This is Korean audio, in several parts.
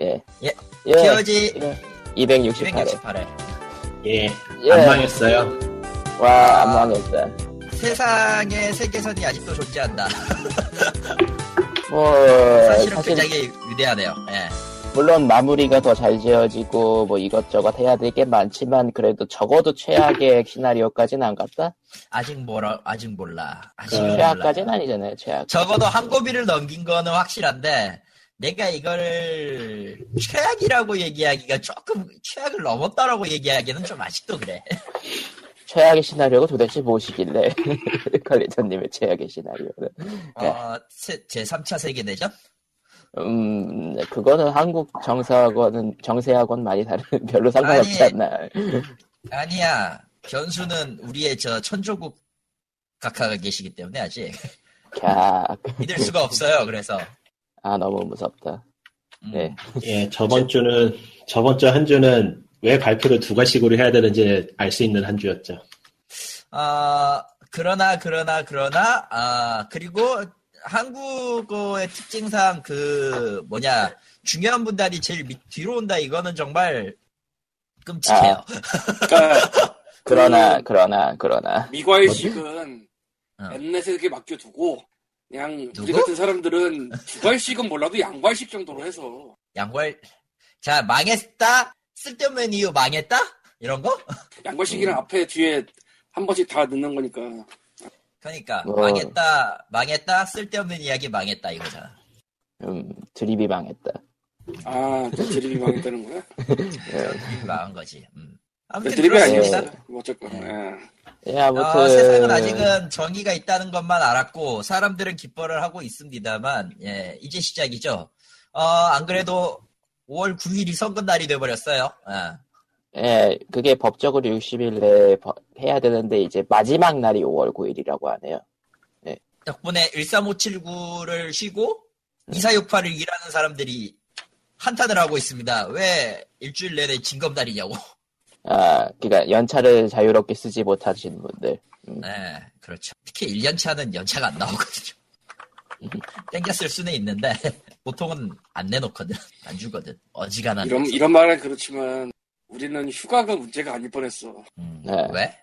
예. 예. 예. POG 268회. 268회. 예, 예. 안 망했어요. 와, 안 망했다. 세상의 세계선이 아직도 존재한다. 뭐, 사실은 사실, 굉장히 위대하네요. 예. 물론 마무리가 더 잘 지어지고, 뭐 이것저것 해야 될 게 많지만, 그래도 적어도 최악의 시나리오까지는 안 갔다? 아직 뭐라, 아직 몰라. 아직 어, 몰라. 최악까지는 아니잖아요, 최악. 적어도 한 고비를 넘긴 거는 확실한데, 내가 이거를 최악이라고 얘기하기가 조금 최악을 넘었다라고 얘기하기는 좀 아직도 그래. 최악의 시나리오가 도대체 무엇이길래, 컬리터님의 최악의 시나리오는. 어, 세- 제3차 세계 대전? 음, 그거는 한국 정세하고는, 정세하고는 많이 다른, 별로 상관없지 아니, 않나. 아니야. 변수는 우리의 저 천조국 각하가 계시기 때문에 아직 캬, 믿을 수가 없어요. 그래서. 아, 너무 무섭다. 음. 네. 예, 저번 주는, 저번 주 한 주는 왜 발표를 두 가식으로 해야 되는지 알 수 있는 한 주였죠. 아, 그러나, 그러나, 그러나, 아, 그리고 한국어의 특징상 그, 뭐냐, 중요한 분들이 제일 밑, 뒤로 온다, 이거는 정말 끔찍해요. 그러니까 그러나, 그 그러나, 그러나. 미괄식은 어. 엠넷에게 맡겨두고 그냥 누구? 우리 같은 사람들은 두괄식은 몰라도 양괄식 정도로 해서 양괄, 자, 망했다? 쓸데없는 이유 망했다? 이런 거? 양괄식이랑 앞에 뒤에 한 번씩 다 넣는 거니까 그러니까, 뭐. 망했다, 망했다, 쓸데없는 이야기 망했다, 이거잖아. 음, 드립이 망했다. 아또 드립이 망했다는 거야? 이미 망한 거지. 음. 아무튼 드립이. 아니었어 뭐 어쨌건 예. 예, 아무튼. 어, 세상은 아직은 정의가 있다는 것만 알았고 사람들은 기뻐를 하고 있습니다만 예, 이제 시작이죠. 어, 안 그래도 5월 9일이 선거 날이 돼 버렸어요. 아, 예, 그게 법적으로 60일 내에 버- 해야 되는데, 이제 마지막 날이 5월 9일이라고 하네요. 덕분에 13579를 쉬고 2468을 일하는 사람들이 한탄을 하고 있습니다. 왜 일주일 내내 징검다리냐고. 아, 그니까 연차를 자유롭게 쓰지 못하시는 분들. 네, 그렇죠. 특히 1년차는 연차가 안 나오거든요. 쓸 수는 있는데 보통은 안 내놓거든. 안 주거든. 어지간한. 이런 이런 말은 그렇지만 우리는 휴가가 문제가 아닐 뻔했어 음, 네. 왜?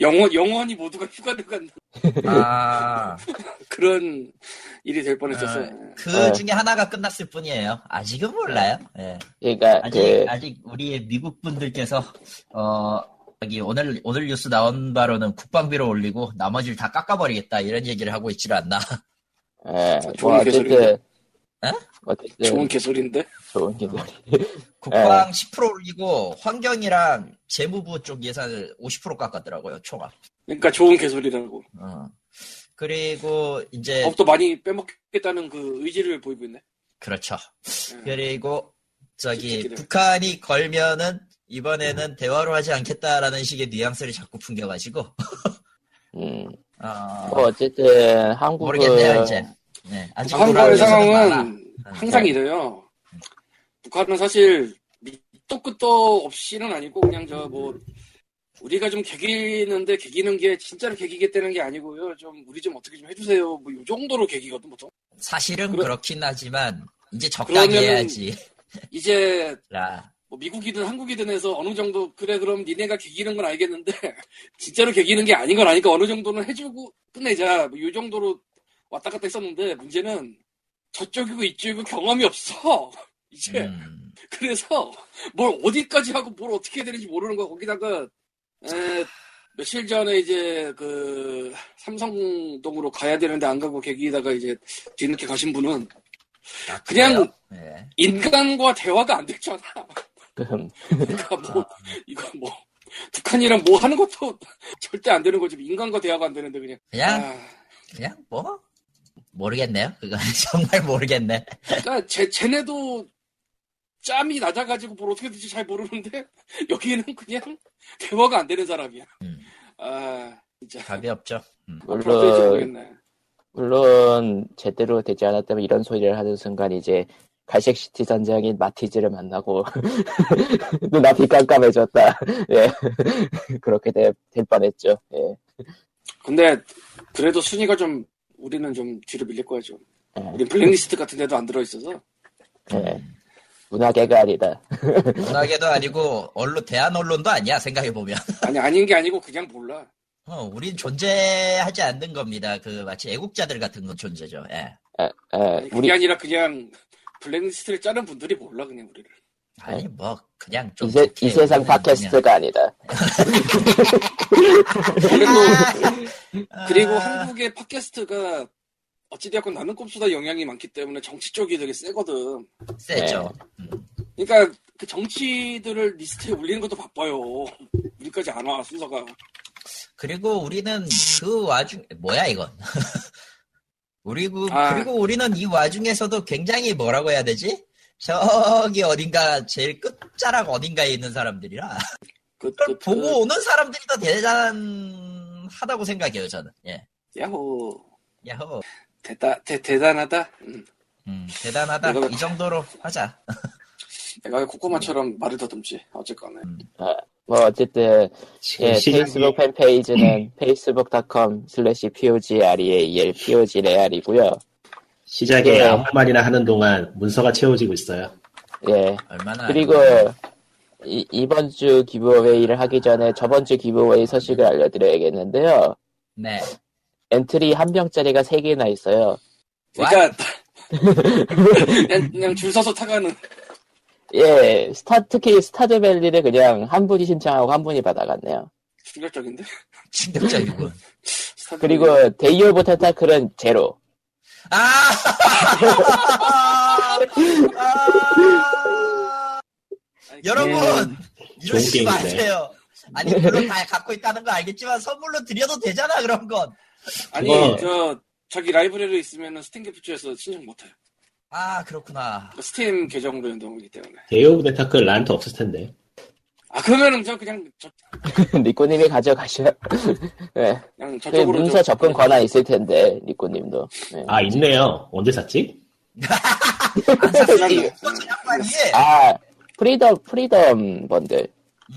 영원 영원히 모두가 휴가를 간다 아, 그런 일이 될 뻔했었어 요그 네. 중에 하나가 끝났을 뿐이에요. 아직은 몰라요. 예. 그러니까 아직, 그 아직 우리의 미국 분들께서, 어, 여기 오늘, 오늘 뉴스 나온 바로는 국방비로 올리고 나머지를 다 깎아버리겠다 이런 얘기를 하고 있지를 않나. 예, 좋은 뭐. 에? 어쨌든 좋은 개소리인데 좋은 개소리. 국방 10% 올리고 환경이랑 재무부 쪽 예산을 50% 깎았더라고요, 총합. 그러니까 좋은 개소리라고 어. 그리고 이제, 법도 많이 빼먹겠다는 그 의지를 보이고 있네 그렇죠. 예. 그리고 저기. 북한이 걸면은 이번에는 대화로 하지 않겠다라는 식의 뉘앙스를 자꾸 풍겨가지고 음, 어, 뭐 어쨌든 한국은 모르겠네요 이제. 네, 북한과의. 상황은 항상 이래요. 북한은 사실 밑도 끝도 없이는 아니고 그냥 저 뭐 우리가 좀 개기는데 개기는 게 진짜로 개기겠다는 게 아니고요. 좀 우리 좀 어떻게 좀 해주세요. 뭐 이 정도로 개기거든 보통. 사실은 그러- 그렇긴 하지만 이제 적당히 해야지. 이제 라. 뭐 미국이든 한국이든 해서 어느 정도 그래 그럼 니네가 개기는 건 알겠는데 진짜로 개기는 게 아닌 건 아니까 어느 정도는 해주고 끝내자. 뭐 이 정도로 왔다 갔다 했었는데 문제는 저쪽이고 이쪽이고 경험이 없어. 이제 음, 그래서 뭘 어디까지 하고 뭘 어떻게 해야 되는지 모르는 거야. 거기다가 에, 며칠 전에 이제 그 삼성동으로 가야 되는데 안 가고 계기다가 이제 뒤늦게 가신 분은 아, 그냥-? 네. 인간과 대화가 안 됐잖아. 그 그러니까 뭐 이거 뭐 북한이랑 뭐 하는 것도 절대 안 되는 거지. 인간과 대화가 안 되는데 그냥. 그냥 아, 그냥 뭐 모르겠네요. 그건 정말 모르겠네. 그러니까 쟤, 쟤네도 짬이 낮아가지고 뭘 어떻게 될지 잘 모르는데 여기는 그냥 대화가 안 되는 사람이야. 음. 아 진짜. 답이 없죠. 음. 물론. 물론 제대로 되지 않았다면 이런 소리를 하는 순간 이제 갈색 시티 전장인 마티즈를 만나고 눈앞이 깜깜해졌다. 예 그렇게 될, 될 뻔했죠. 예. 근데 그래도 순위가 좀 우리는 좀 뒤로 밀릴 거야 좀. 예. 우린 블랙리스트 같은 데도 안 들어있어서 예. 문화계가 아니다. 문화계도 아니고 언론 대한 언론도 아니야 생각해 보면. 아니 아닌 게 아니고 그냥 몰라. 어, 우린 존재하지 않는 겁니다. 그 마치 애국자들 같은 건 존재죠. 예. 에, 에, 아니, 그게 우리 아니라 그냥 블랙리스트를 짜는 분들이 몰라 그냥 우리를. 아니 뭐 그냥 좀 이, 세, 이 세상 팟캐스트가 아니다. 그리고 아, 그리고 한국의 팟캐스트가 어찌되었건 나는 꼼수다 영향이 많기 때문에 정치 쪽이 되게 세거든. 세죠. 네. 음. 그러니까 그 정치들을 리스트에 올리는 것도 바빠요. 우리까지 안 와 순서가. 그리고 우리는 그 와중 뭐야 이건? 그리고 아. 그리고 우리는 이 와중에서도 굉장히 뭐라고 해야 되지? 저기 어딘가 제일 끝자락 어딘가에 있는 사람들이라 그, 그걸 그, 보고 그, 오는 사람들이 더 대단하다고 생각해요 저는. 예. 야호 야호. 대다 대, 대단하다. 음. 음, 대단하다. 내가- 이 정도로 하자. 내가 왜 코코마처럼 말을 더듬지. 어쨌거나. 뭐 어쨌든 예, 페이스북 팬페이지는 facebook.com slash pogreal pogreal이고요. 시작에 예. 아무 말이나 하는 동안 문서가 채워지고 있어요. 예. 얼마나 그리고 이, 이번 주 giveaway를 하기 전에 저번 주 giveaway 소식을 알려드려야겠는데요. 네. 엔트리 한 병짜리가 3개나 있어요. 그러니까 그냥, 그냥 줄 서서 타가는. 예, 스타, 특히 Stardew Valley를 그냥 한 분이 신청하고 한 분이 받아갔네요. 충격적인데. 충격적이군. 그리고 Day of the Tentacle은 제로. 아! 아! 여러분 이러지 게임이네. 마세요. 아니 물론 다 갖고 있다는 거 알겠지만 선물로 드려도 되잖아 그런 건. 아니 그거- 저 저기 라이브러리 있으면은 SteamGifts에서 신청 못해요. 아 그렇구나. 스팀 계정으로 연동이기 때문에. of the Tentacle 나한테 없을 텐데. 아 그러면은 저 그냥 저 니코님이 가져가셔. 예. 그냥 그 저쪽으로 문서 저- 접근 권한 있을 텐데, 니코님도. 예. 아 있네요. 언제 샀지? 그냥- 양반이. 아, Freedom, Freedom 번들.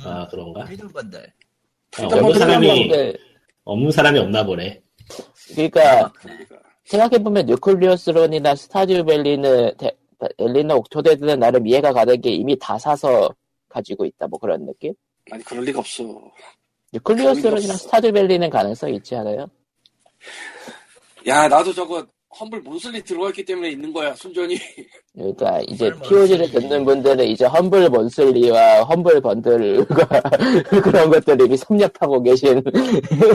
아 그런가? Freedom 번들. 아, Freedom 없는 번들 사람이 번들. 없는 사람이 없나 보네. 그러니까, 그러니까. 생각해 보면 Nuclear Throne이나 Stardew Valley는, 데- 엘리나 Octodad는 나름 이해가 가는 게 이미 다 사서 가지고 있다, 뭐 그런 느낌? 아니 그럴 리가 없어. 뉴클리오스론이랑 스타듀밸리는 가능성 있지 않아요? 야 나도 저거 험블 몬슬리 들어가 있기 때문에 있는 거야 순전히. 그러니까 이제 POG를. 듣는 분들은 이제 험블 먼슬리와 험블 번들과 그런 것들을 이미 섭렵하고 계신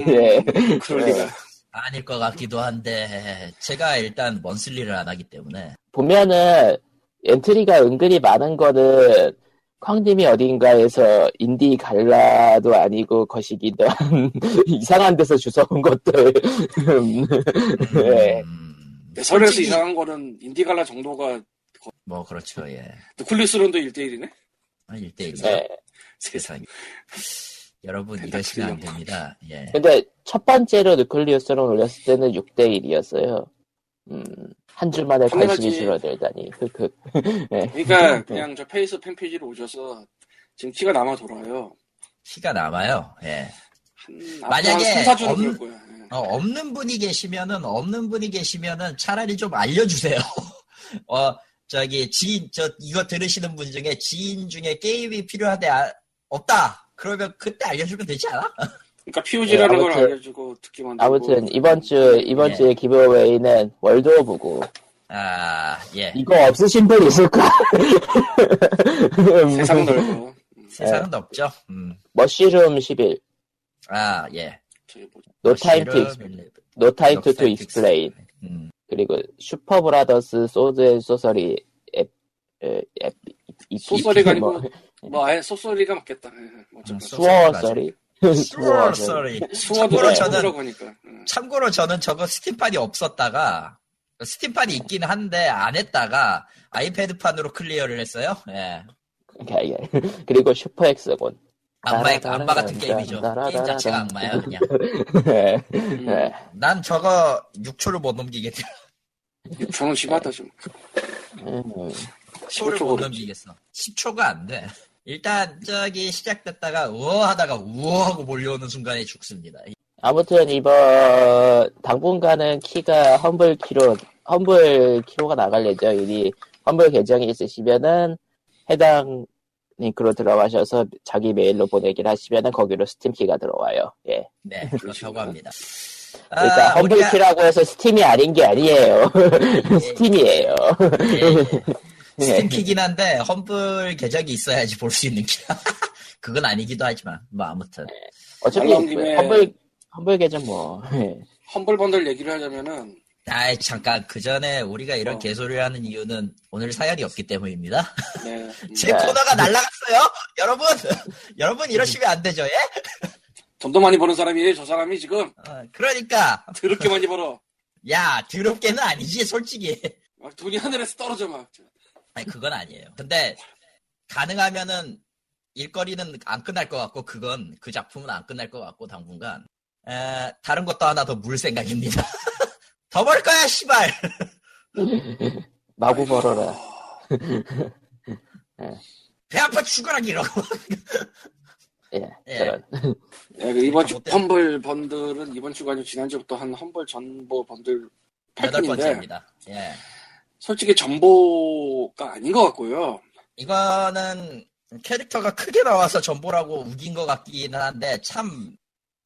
예. 그럴 네. 리가. 아닐 것 같기도 한데 제가 일단 먼슬리를 안 하기 때문에 보면은 엔트리가 은근히 많은 거는 쾅님이 어딘가에서 Indie Gala도 아니고 거시기도 한 이상한 데서 주워온 것들 예. 음, 내설에서 솔직히- 이상한 거는 Indie Gala 정도가 뭐 그렇죠 예. Nuclear Throne도 1대1이네? 한 1대1. 예. 세상에. 여러분 이러시면 안. 됩니다. 예. 근데 첫 번째로 Nuclear Throne 올렸을 때는 6대 1이었어요 음, 한 주 만에 관심이. 줄어들다니 흑흑 예. 그러니까 그냥 저 페이스 팬페이지로 오셔서 지금 키가 남아 돌아요. 키가 남아요. 예. 한, 만약에 앞으로 한 3, 4주는 없- 그럴 거야. 예. 어, 없는 분이 계시면은 없는 분이 계시면은 차라리 좀 알려주세요. 어 저기 지인 저 이거 들으시는 분 중에 지인 중에 게임이 필요하대 아, 없다. 그러면 그때 알려주면 되지 않아? 그러니까 POG라는 네, 걸 아무튼- 알려주고 듣기 만들고 아무튼 이번 주 이번 예. 주의 기브어웨이는 월드 오브고 아 예. 이거 없으신 분 있을까? 세상 넓어. 세상은 없죠. 음. 머쉬룸 11아 예. to 실은- explain. No time to, to explain 음. 그리고 슈퍼 브라더스 소드 앤 소서리 앱, 에, 앱, 이- 소설이가 뭐, 아니고 뭐 아예 소설이가 맞겠다. 예, 음, 수어 맞아요. 서리 Sure, sorry. 수어도 참고로 Sworcery라고 저는. 예. 참고로 저는 저거 Steam판이 없었다가 Steam판이 있긴 한데 안 했다가 iPad판으로 클리어를 했어요. 예. 그리고 Super Hexagon 악마 악마 같은 게임이죠. 게임 자체가 악마야 그냥. 예, 음, 예. 난 저거 6초를 못 넘기겠다. 저는 심하다 좀. 음, 10초를 15초 못. 넘기겠어. 10초가 안 돼. 일단 저기 시작됐다가 우어 하다가 우어 하고 몰려오는 순간에 죽습니다. 아무튼 이번 당분간은 키가 Humble 키로 Humble 키로가 나갈 예정이니 Humble 계정이 있으시면은 해당 링크로 들어가셔서 자기 메일로 보내기를 하시면은 거기로 스팀 키가 들어와요. 예. 네, 그렇다고 합니다. 그러니까 아, 우리가- Humble키라고 해서 Steam이 아닌 게 아니에요. Steam이에요. 예, 예. 네. 스팀키긴 한데 험블 계정이 있어야지 볼 수 있는 기라. 그건 아니기도 하지만 뭐 아무튼 어차피 김에- 험블 험블 계정 뭐 예. 험블 번들 얘기를 하자면은 아 잠깐 그 전에 우리가 이런 어. 개소리를 하는 이유는 오늘 사연이 없기 때문입니다. 네. 음, 제 네. 코너가 날라갔어요. 여러분, 여러분 이러시면 안 되죠, 예? 돈도 많이 버는 사람이에요. 저 사람이 지금 어, 그러니까 더럽게 많이 벌어. 야 더럽게는 아니지 솔직히. 막 돈이 하늘에서 떨어져 막. 아니 그건 아니에요. 근데 가능하면은 일거리는 안 끝날 것 같고 그건 그 작품은 안 끝날 것 같고 당분간 에, 다른 것도 하나 더 물 생각입니다. 더 벌 거야 씨발. 마구 벌어라. 배 아파 죽어라 이러고. 예. 예. 예, 그 이번 주. 험블 번들은 이번 주가 아니고 지난주부터 한 험블 전보 번들 여덟 8편인데 번째입니다. 예. 솔직히 전보가 아닌 것 같고요. 이거는 캐릭터가 크게 나와서 전보라고 우긴 것 같기는 한데 참,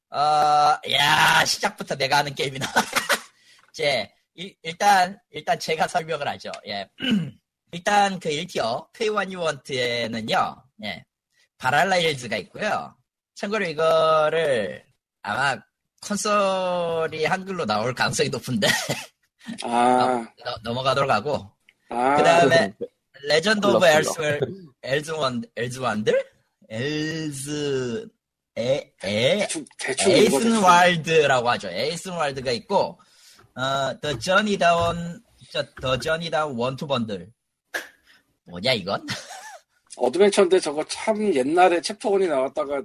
어, 야 시작부터 내가 하는 게임이나. 이제 일, 일단 일단 제가 설명을 하죠. 예. 일단 그 1티어 페이원 유원트에는요, 예, 바랄라일즈가 있고요. 참고로 이거를 아마 콘솔이 한글로 나올 가능성이 높은데 아, 너- 넘어가도록 하고 아, 그 다음에 레전드 오브 굴러, 엘스 엘즈 원 엘즈 원들 엘즈 에 에 대충 대충 이거 에이슨. 와일드라고 하죠. 에이슨 와일드가 있고 어 더 저니 다운 저더 저니 다운 원투 번들 뭐냐 이건? 어드벤처인데 저거 참 옛날에 챕터 1이 나왔다가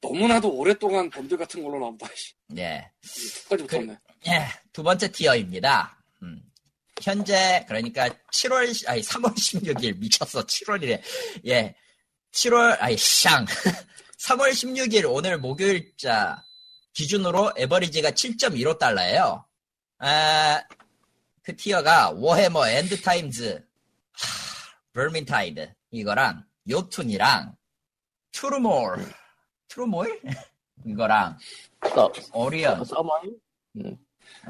너무나도 오랫동안 번들 같은 걸로 나온다. 씨. 예. 끝까지 붙었네. 예, 두 번째 티어입니다. 음. 현재 그러니까 7월 시- 아니 3월 16일 미쳤어 7월이래. 예. 7월 아니 샹 3월 16일 오늘 목요일자 기준으로 average가 7.15 달러예요. 아, 그 티어가 워해머 엔드 타임즈 버민타이드 이거랑 요툰이랑 트루몰 트루몰 이거랑 써, 오리언 써머니? 어,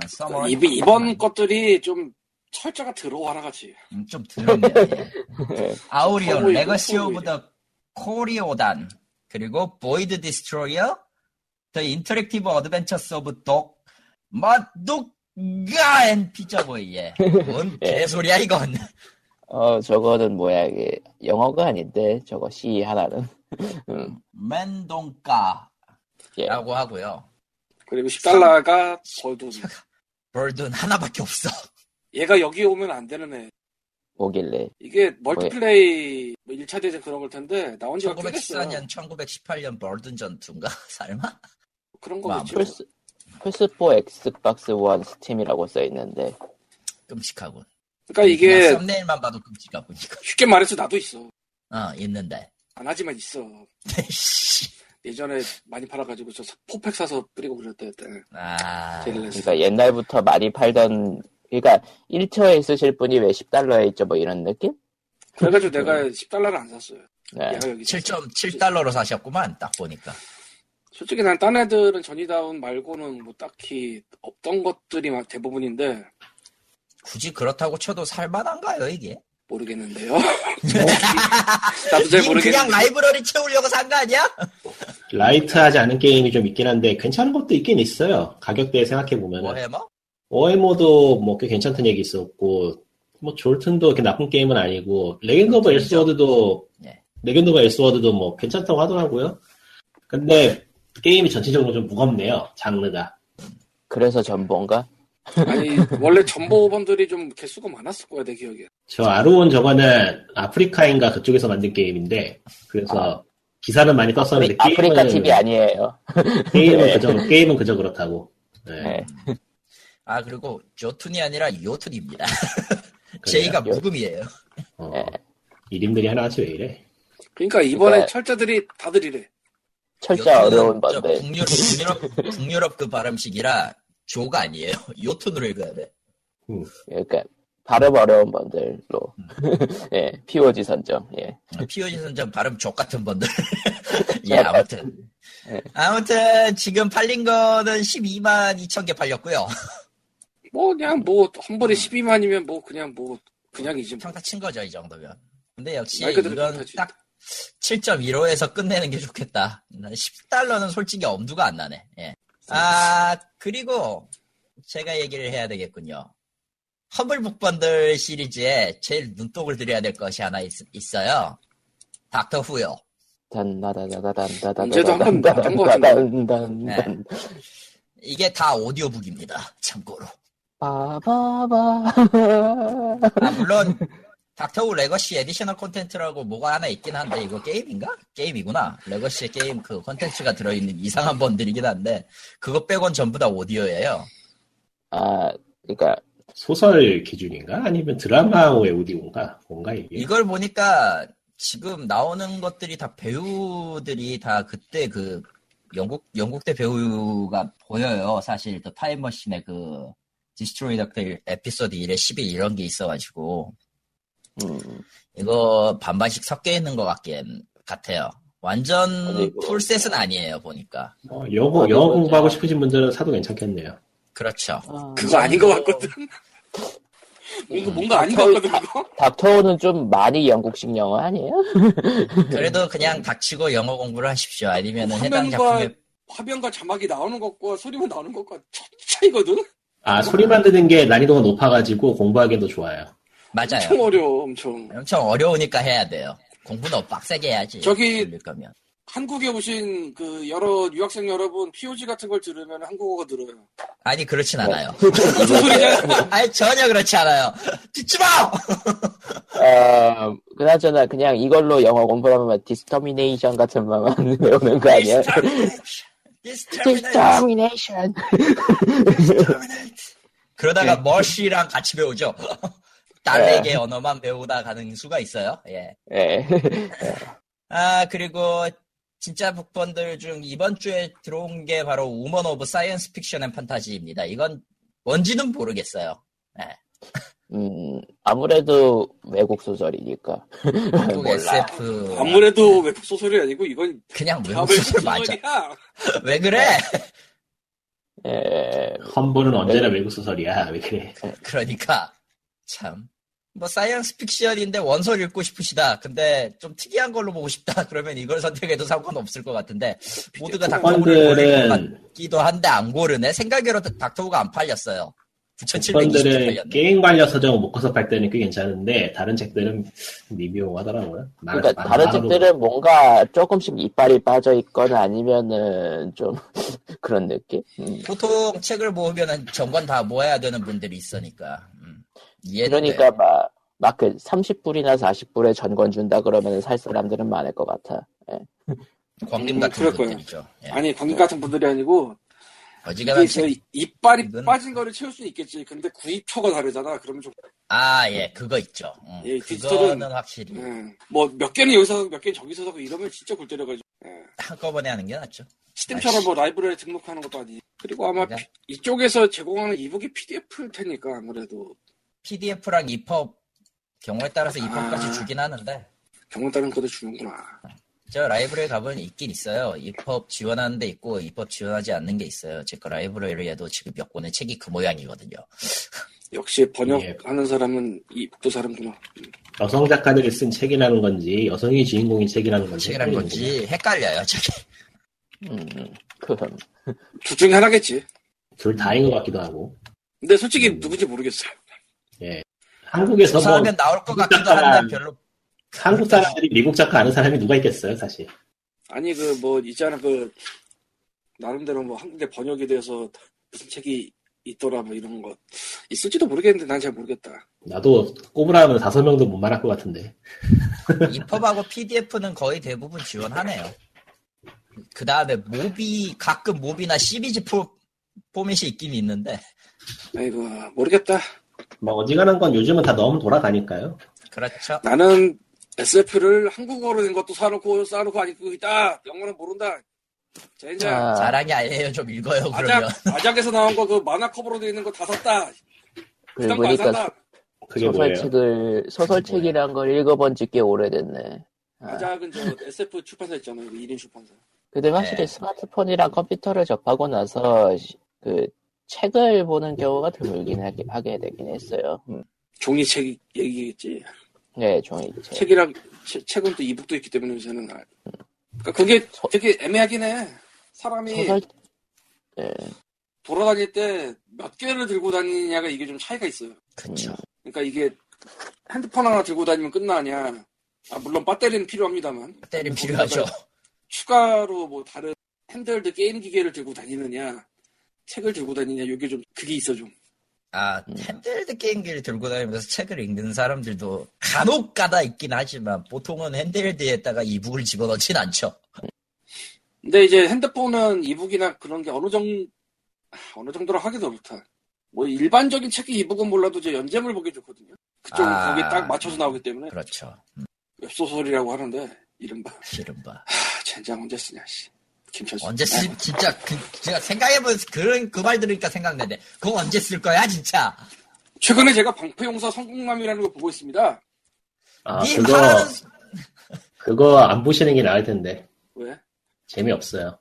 서머 이, 이번 것들이 좀 철자가 들어와라 같이. 음, 좀 들었네. 예. 아우리온, 레거시. 오브 더 코리오단, 그리고 보이드 디스트로이어, The Interactive Adventures of Dog, Mendonça and Pizzaboy. 예. 뭔 예. 개소리야 이건. 어, 저거는 뭐야, 이게. 영어가 아닌데, 저거 C 하나는. 음, 맨동가라고 예. 하고요. 그리고 10달러가 Verdun. Verdun 하나밖에 없어. 얘가 여기 오면 안 되는 애. 뭐길래. 이게 multiplay 뭐 1차 대전 그런 걸 텐데 나온 지가 꽤 됐어요. 1914년, 1918년 Verdun 전투인가? 설마? 그런 뭐, 거겠지. 플스, 플스4, 엑스박스 원 스팀이라고 써있는데. 끔찍하군. 그러니까 이게 썸네일만 봐도 끔찍하군이까. 쉽게 말해서 나도 있어. 어, 있는데. 안 하지만 있어. 씨. 예전에 많이 팔아가지고 저 four pack 사서 뿌리고 했대. 아. 그러니까 옛날부터 많이 팔던, 그러니까 1 tier에 있으실 분이 왜 10달러에 있죠, 뭐 이런 느낌? 그래가지고 내가 10달러를 안 샀어요. 네. 얘가 여기 있었어. 7.7달러로 사셨구만, 딱 보니까. 솔직히 난 딴 애들은 전이다운 말고는 뭐 딱히 없던 것들이 막 대부분인데 굳이 그렇다고 쳐도 살만한가요, 이게? 모르겠는데요. 나도 잘님 그냥 모르겠는데. 라이브러리 채우려고 산 거 아니야? 라이트하지 않은 게임이 좀 있긴 한데 괜찮은 것도 있긴 있어요. 가격대에 생각해 보면은 뭐해뭐? 오에모도 뭐 꽤 괜찮던 얘기 있었고 뭐 졸튼도 그렇게 나쁜 게임은 아니고 Legend of 엘스워드도 네. Legend of 엘스워드도 뭐 괜찮다고 하더라고요. 근데 게임이 전체적으로 좀 무겁네요. 장르가. 그래서 전본가? 아니 원래 전보번들이 좀 개수가 많았을 거야 내 기억에. 저 아루온 저거는 아프리카인가 그쪽에서 만든 게임인데 그래서 기사는 많이 떴었는데 아프리, 아프리카 게임은- TV 아니에요. 게임은 네. 그저 게임은 그저 그렇다고. 네. 네. 아, 그리고 조툰이 아니라 요툰입니다. 제이가 요- 묵음이에요. 어, 네. 이름들이 하나같이 왜 이래? 그러니까 이번에 그러니까- 철자들이 다들 이래. 철자 어려운 저 건데. 북유럽, 북유럽, 북유럽 그 발음식이라 조가 아니에요. 요툰으로 읽어야 돼. 그러니까 발음 어려운 번들로 음. 예 POG 선정 예 POG 선정 발음 족 같은 분들. 예, 아무튼. 네. 아무튼, 지금 팔린 거는 12만 2천 개 팔렸고요. 뭐 그냥 뭐 한 번에 12만이면 뭐 그냥 뭐 그냥이지 뭐. 평타 친 거죠, 이 정도면. 근데 역시 평타지. 딱 7.15에서 끝내는 게 좋겠다. 10달러는 솔직히 엄두가 안 나네. 예. 아, 그리고 제가 얘기를 해야 되겠군요. 허블 북번들 시리즈에 제일 눈독을 들여야 될 것이 하나 있, 어요 Doctor Who요. 단다다다다단다다 언제도 한번 나왔던 것 같은데. 단단단 이게 다 오디오북입니다. 참고로. 빠바바 아, 물론 Doctor Who Legacy additional 콘텐츠라고 뭐가 하나 있긴 한데 이거 게임인가? 게임이구나. Legacy 게임 그 콘텐츠가 들어있는 이상한 bundle이긴 한데 그거 빼곤 전부 다 오디오예요. 아 그러니까 소설 기준인가? 아니면 드라마의 오디오인가? 뭔가 이게? 이걸 보니까 지금 나오는 것들이 다 배우들이 다 그때 그 영국 영국대 배우가 보여요. 사실 또 타임머신의 그 Destroy Doctor 에피소드 1에 12 이런 게 있어가지고 음, 이거 반반씩 섞여 있는 것 같긴 같아요. 완전 full set은 아니에요 보니까. 어, 영어, 아, 영어. 공부하고 싶으신 분들은 사도 괜찮겠네요. 그렇죠. 그거 아닌 것 같거든. 뭔가 뭔가 아닌 것 같거든. 닥터는 좀 많이 영국식 영어 아니에요? 그래도 그냥 닥치고 영어 공부를 하십시오. 아니면 은 해당 화면과 작품에 화면과 자막이 나오는 것과 소리만 나오는 것과 차- 차이거든. 아, 소리만 듣는 게 난이도가 높아가지고 공부하기도 좋아요. 맞아요. 엄청 어려워 엄청. 엄청 어려우니까 해야 돼요. 공부는 빡세게 해야지. 저기-. 한국에 오신 그 여러 유학생 여러분 POG 같은 걸 들으면 한국어가 늘어요. 아니 그렇진 않아요. 무슨 소리냐? 아니 전혀 그렇지 않아요. 듣지 마. 어, 그나저나 그냥 이걸로 영어 공부하면 extermination 같은 말만 외우는 거 아니야? extermination 그러다가 네. mercy랑 같이 배우죠. 달렉 언어만 배우다 가는 수가 있어요. 예. 예. 아 그리고 진짜 book bundle 중 이번 주에 들어온 게 바로 Women of Science Fiction and Fantasy입니다. 이건 뭔지는 모르겠어요. 음, 아무래도 외국 소설이니까. 몰라. SF 아무래도 외국 소설이 아니고 이건 그냥 외국 소설 맞아. 소설이야. 왜 그래? 예, 험블은 언제나 네. 외국 소설이야. 왜 그래? 그러니까 참. 뭐 science fiction인데 원서를 읽고 싶으시다. 근데 좀 특이한 걸로 보고 싶다. 그러면 이걸 선택해도 상관없을 것 같은데 모두가 Doctor Who를 고를 것 bundle은 같기도 한데 안 고르네. 생각으로 Doctor Who가 안 팔렸어요. 9,720개 bundle은 팔렸네. 게임 관련 서적 묶어서 팔 때는 꽤 괜찮은데 다른 책들은 미묘하더라고요. 말- 그러니까 말- 다른 말로. 책들은 뭔가 조금씩 이빨이 빠져 있거나 아니면은 좀 그런 느낌? 음. 보통 책을 모으면은 전권 다 모아야 되는 분들이 있으니까. 그러니까 돼. 막, 막그 30불이나 40불에 전권 준다 그러면 살 사람들은 많을 것 같아. 예. 광림 음, 같은. 분들이죠. 예. 아니 관객 같은 분들이 아니고 어지간한 책. 이빨이 이건- 빠진 거를 채울 수 있겠지. 근데 구입처가 다르잖아. 그러면 좀 아, 예, 그거 있죠. 음, 예, 그거는 디지털은- 확실히 뭐몇 개는 여기서 몇 개는 저기서 사고 이러면 진짜 골 때려가지고 예. 한꺼번에 하는 게 낫죠. 스팀처럼 뭐 라이브러리 등록하는 것도 아니지. 그리고 아마 그러니까. 피- 이쪽에서 제공하는 이북이 PDF일 테니까 아무래도 PDF랑 EPUB 경우에 따라서 EPUB까지 아. 주긴 하는데 경험 따른 것도 주는구나. 저 라이브러리 가보면 있긴 있어요. EPUB 지원하는 데 있고 EPUB 지원하지 않는 게 있어요. 제 거 라이브러리에도 지금 몇 권의 책이 그 모양이거든요. 역시 번역하는 예. 사람은 이 북도 사람구나. 여성 작가들이 쓴 책이라는 건지 여성이 주인공인 책이라는 건지 헷갈리는구나. 건지 헷갈려요. 저게. 음, 그럼. 둘 중에 하나겠지. 둘 다인 것 같기도 하고 근데 솔직히 음. 누군지 모르겠어요. 한국에서 뭐 조사하면 나올 것 같기도 한데 별로 한국 사람들이 미국 작가 아는 사람이 누가 있겠어요 사실 아니 그 뭐 있잖아 그 나름대로 뭐 한국의 번역에 대해서 무슨 책이 있더라 뭐 이런 거 있을지도 모르겠는데 난 잘 모르겠다. 나도 꼽으라면 다섯 명도 못 말할 것 같은데 EPUB하고 PDF는 거의 대부분 지원하네요. 그 다음에 모비 가끔 모비나 CBG 포, 포맷이 있긴 있는데 아이고 모르겠다. 뭐 어지간한 건 요즘은 다 너무 돌아가니까요 그렇죠. 나는 SF를 한국어로 된 것도 사놓고 쌓아놓고 아직도 있다. 영어는 모른다. 아, 자랑이 아니에요. 좀 읽어요. 그러면 아작 아작에서 나온 거 그 만화 커버로 되어 있는 거 다 샀다. 안 보니까? 소설책을 소설책이란 걸 읽어본 지 꽤 오래됐네. 아, 가작은 저 SF 출판사 있잖아요. 그 1인 출판사. 근데 확실히 네. 스마트폰이랑 컴퓨터를 접하고 나서 시- 그 책을 보는 경우가 드물긴 하게, 하게 되긴 했어요. 음. 종이책 얘기겠지. 네, 종이책. 책이랑 체- 책은 또 이북도 있기 때문에 요새는 아- 그러니까 그게 되게 애매하긴 해. 사람이 소설 네, 돌아다닐 때 몇 개를 들고 다니냐가 이게 좀 차이가 있어요. 그쵸. 그러니까 이게 핸드폰 하나 들고 다니면 끝나냐. 아, 물론 배터리는 필요합니다만. 배터리 필요하죠. 추가로 뭐 다른 handheld 게임 기계를 들고 다니느냐, 책을 들고 다니냐, 이게 좀 그게 있어 좀. 아, handheld 게임기를 들고 다니면서 책을 읽는 사람들도 간혹 가다 있긴 하지만 보통은 handheld에다가 e-book을 집어넣진 않죠. 근데 이제 핸드폰은 e-book이나 그런 게 어느 정도 어느 정도로 하기도 그렇다. 뭐 일반적인 책의 이북은 몰라도 이제 연재물 보기 좋거든요. 그쪽은 아. 거기에 딱 맞춰서 나오기 때문에 그렇죠. 음, 웹소설이라고 하는데 이른바 이른바. 하, 젠장 언제 쓰냐 씨. 김철수. 언제 쓰, 진짜, 그, 제가 생각해보면 그런, 그 말 들으니까 생각나네. 그거 언제 쓸 거야, 진짜? 최근에 제가 방패용사 성공남이라는 걸 보고 있습니다. 아, 님 그거, 그거 안 보시는 게 나을 텐데. 왜? 재미없어요.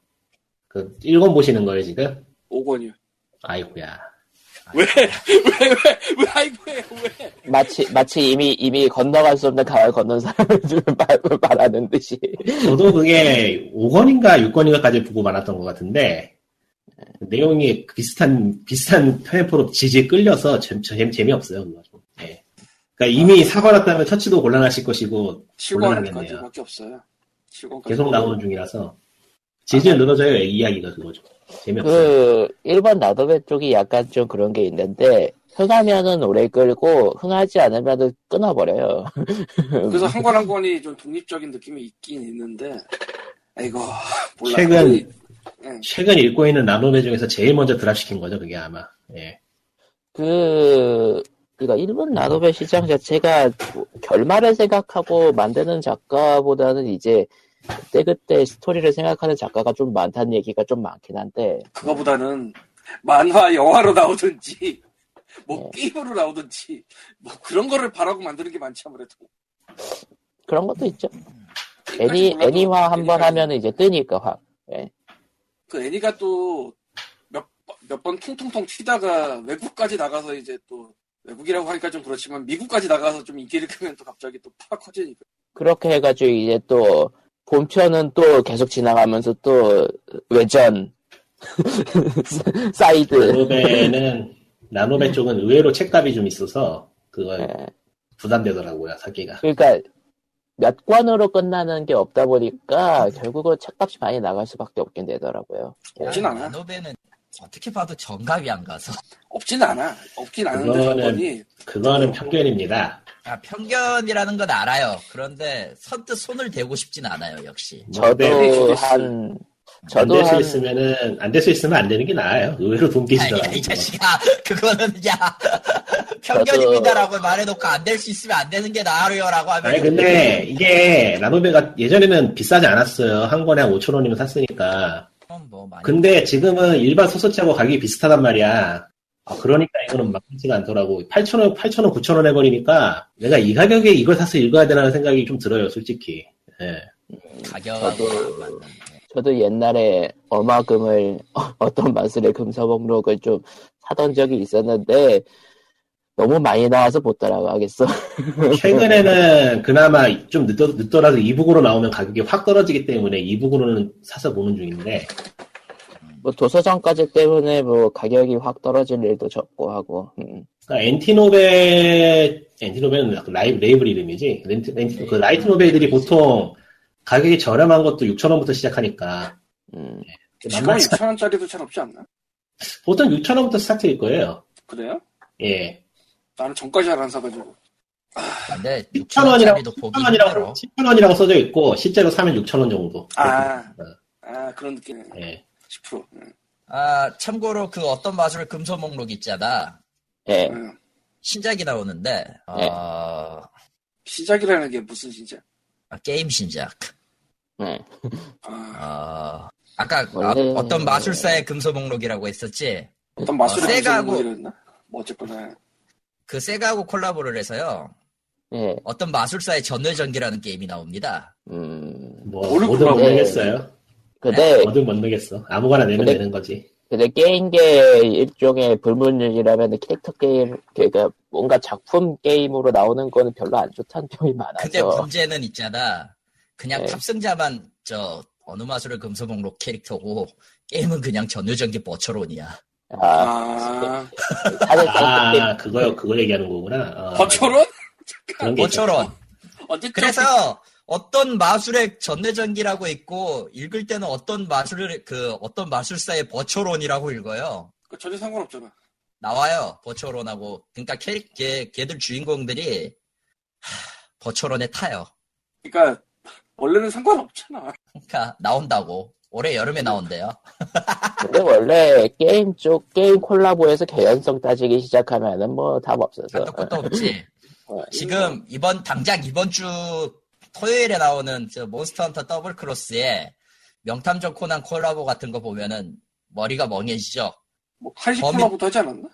그, 1권 보시는 거예요, 지금? 5권이요. 아이고야. 왜? 왜? 왜? 왜? 아이고 왜? 왜? 마치 마치 이미 이미 건너갈 수 없는 강을 건넌 사람을 좀 말- 말하는 듯이. 저도 그게 5권인가 6권인가까지 보고 말았던 것 같은데, 내용이 비슷한, 비슷한 편의포로 지지 끌려서 재, 재, 재미없어요, 그거 좀. 예. 그러니까 이미 사버렸다면 터치도 곤란하실 것이고, 7권까지 곤란하겠네요. 밖에 없어요. 7권까지. 계속 나오는 중이라서, 지지는 늘어져요, 이 이야기가 그거 좀. 재미없어요. 그 일본 나도베 쪽이 약간 좀 그런 게 있는데 흥하면은 오래 끌고 흥하지 않으면은 끊어버려요. 그래서 한 권 한 권이 좀 독립적인 느낌이 있긴 있는데, 아이고, 몰라. 최근- 예. 최근 읽고 있는 나노메 중에서 제일 먼저 드랍시킨 거죠, 그게 아마. 예. 그 그러니까 일본 나도베 시장 자체가 뭐 결말을 생각하고 만드는 작가보다는 이제 그때 그때 스토리를 생각하는 작가가 좀 많다는 얘기가 좀 많긴 한데 그거보다는 만화, 영화로 나오든지, 뭐 네. 게임으로 나오든지, 뭐 그런 거를 바라고 만드는 게 많지 아무래도. 그런 것도 있죠. 애니 애니화 한 번. 하면 이제 뜨니까 확. 그 애니가 또 몇, 몇 번 퉁퉁퉁 튀다가 외국까지 나가서 이제 또 외국이라고 하니까 좀 그렇지만 미국까지 나가서 좀 인기를 끄면 또 갑자기 또 팍 커지니까. 그렇게 해가지고 이제 또 본편은 또 계속 지나가면서 또 외전 사이드 나노베는, 나노베 쪽은 의외로 책값이 좀 있어서, 그거 예. 부담되더라고요, 사기가. 그러니까 몇 권으로 끝나는 게 없다 보니까 결국은 책값이 많이 나갈 수밖에 없긴 되더라고요. 없진 않아. 라노베는 어떻게 봐도 정감이 안 가서. 없진 않아. 없긴 않은데 그거는- 조건이 그거는 편견입니다. 아, 편견이라는 건 알아요. 그런데 선뜻 손을 대고 싶진 않아요, 역시. 저도 네. 한안 저도 될수 한 있으면은, 안 될 수 있으면 안 되는 게 나아요. 의외로 돈. 야, 이 자식아, 그거는, 야, 편견입니다라고 말해놓고 안 될 수 있으면 안 되는 게 나아요라고 하면. 아니, 근데 이게, 나노베가 예전에는 비싸지 않았어요. 한 권에 한 5천 원이면 샀으니까. 그건 뭐. 근데 지금은 일반 소설책하고 가격이 비슷하단 말이야. 아, 그러니까 이거는 막히지가 않더라고. 8,000원, 8,000원, 9,000원 해버리니까 내가 이 가격에 이걸 사서 읽어야 되라는 생각이 좀 들어요, 솔직히. 예. 가격하고 저도- 안 맞는. 저도 옛날에 어마금을 어떤 마술의 금서 목록을 좀 사던 적이 있었는데 너무 많이 나와서 못 따라가겠어. 최근에는 그나마 좀 늦더, 늦더라도 이북으로 나오면 가격이 확 떨어지기 때문에 이북으로는 사서 보는 중인데, 뭐 도서정가제 때문에 뭐 가격이 확 떨어질 일도 적고 하고. 음. 그러니까 NT Novel, NT Novel은 라이브, 레이블 이름이지. 렌트, 렌트, 그 light novel들이 보통 가격이 저렴한 것도 6,000원부터 시작하니까, 음. 지금 만만치 6천 원짜리도 잘 없지 않나? 보통 6,000원부터 스타트일 거예요. 그래요? 예. 나는 전까지 잘안 사가지고. 근데 6,000원이라고, 6천원짜리도 보기 1000원이라고, 힘들어. 10,000원이라고 써져 있고, 실제로 사면 6,000원 정도. 아, 어, 아 그런 느낌이네. 예. 10%. 응. 아, 참고로 그 어떤 마술의 금소 목록 있잖아. 예. 응. 신작이 나오는데, 네. 어, 시작이라는 게 무슨 진짜? 아, 게임 신작. 네. 아, 어, 아까 원래- 아, 어떤 마술사의 금소 목록이라고 했었지? 어떤 마술의 세가하고- 금속이랬나? 뭐 어쨌거나 그 세가하고 콜라보를 해서요. 예, 어떤 마술사의 전뇌전기라는 게임이 나옵니다. 음, 뭐 모르- 뭐든 못 네. 내겠어요. 근데 뭐든 못 내겠어. 아무거나 내면 근데- 되는 거지. 근데 게임계 일종의 불문율이라면 캐릭터 게임, 그러니까 뭔가 작품 게임으로 나오는 거는 별로 안 좋다는 평이 근데 많아서. 문제는 있잖아. 그냥 네. 탑승자만 저 어느 마술의 금수 목록 캐릭터고 게임은 그냥 전뇌전기 버처론이야. 아, 아, 아 그거 그거 얘기하는 거구나. 어, 버처론? 버처론. 어쨌든 그래서 어떤 마술의 전뇌전기라고 있고 읽을 때는 어떤 마술의 그 어떤 마술사의 버처론이라고 읽어요. 그 전혀 상관없잖아. 나와요 버처론하고 그러니까 캐릭 걔 걔들 주인공들이 하, 버처론에 타요. 그러니까 원래는 상관없잖아. 그러니까 나온다고 올해 여름에 나온대요. 근데 원래 게임 쪽 게임 콜라보에서 개연성 따지기 시작하면은 뭐 답 없어서. 끝도 없지. 어, 지금 이번 당장 이번 주 토요일에 나오는 저 몬스터 헌터 더블 크로스에 명탐정 코난 콜라보 같은 거 보면은 머리가 멍해지죠. 뭐 칼식 범인- 콜라보도 하지 않았나?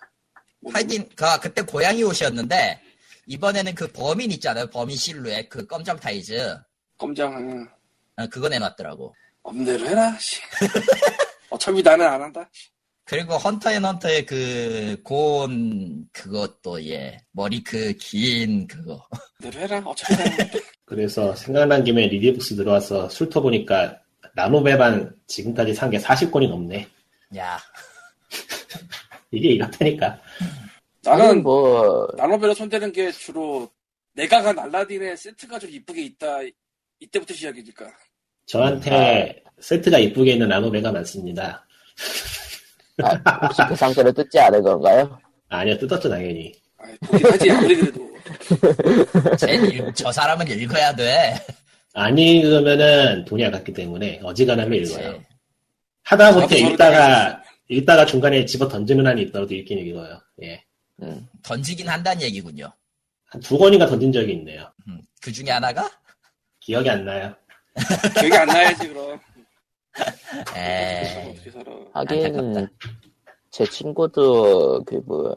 뭐, 하여튼 그 그때 고양이 옷이었는데 이번에는 그 범인 있잖아요. 범인 실루엣 그 검정 타이즈 검장 어, 그거 내놨더라고. 맘대로 해라. 씨. 어차피 나는 안 한다. 그리고 헌터 앤 헌터의 그 곤 그것도 예 머리 그 긴 그거 맘대로 해라. 어차피 나는. 그래서 생각난 김에 리디북스 들어와서 훑어 보니까 나노배반 지금까지 산 게 40권이 넘네. 야 이게 이렇다니까. 나는 뭐 라노벨에 손대는 게 주로 내가 간 알라딘의 세트가 좀 이쁘게 있다. 이때부터 시작이니까. 저한테 세트가 이쁘게 있는 나노배가 많습니다. 아, 혹시 그 상태로 뜯지 않은 건가요? 아니요, 뜯었죠, 당연히. 아, 하지 아무리 그래도. 쟤 읽- 저 사람은 읽어야 돼. 아니, 그러면은 돈이 아깝기 때문에 어지간하면 읽어요. 하다 못해 저도 저렇게 읽다가, 읽다가 중간에 집어 던지는 한이 있더라도 읽긴 읽어요. 예. 음. 던지긴 한다는 얘기군요. 한 두 권인가 던진 적이 있네요. 음, 그 중에 하나가 기억이 안 나요. 기억이 안 나야지 그럼. 에이. 하긴 안타깝다. 제 친구도 그 뭐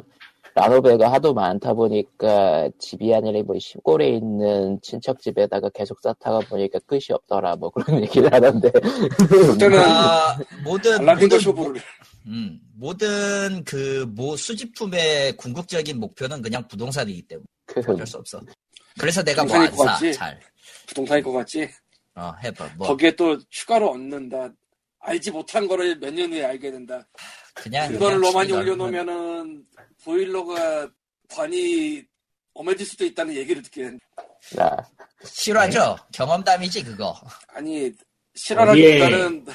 라노베가 하도 많다 보니까 집이 아니라 뭐 시골에 있는 친척 집에다가 계속 쌓다가 보니까 끝이 없더라 뭐 그런 얘기를 하던데 그때는 아, 모든 모든 쇼부를. 음, 모든 그모 수집품의 궁극적인 목표는 그냥 부동산이기 때문에 그 어쩔 수 없어. 그래서 내가 뭐 부동산일 안것 사. 같지? 잘. 부동산일 것 같지? 어, 해봐. 뭐 거기에 또 추가로 얻는다. 알지 못한 거를 몇 년 후에 알게 된다. 그냥 그거를 넓으면- 올려놓으면은 보일러가 관이 엄해질 수도 있다는 얘기를 듣게 된. 아, 실화죠. 경험담이지 그거. 아니 실화라기보다는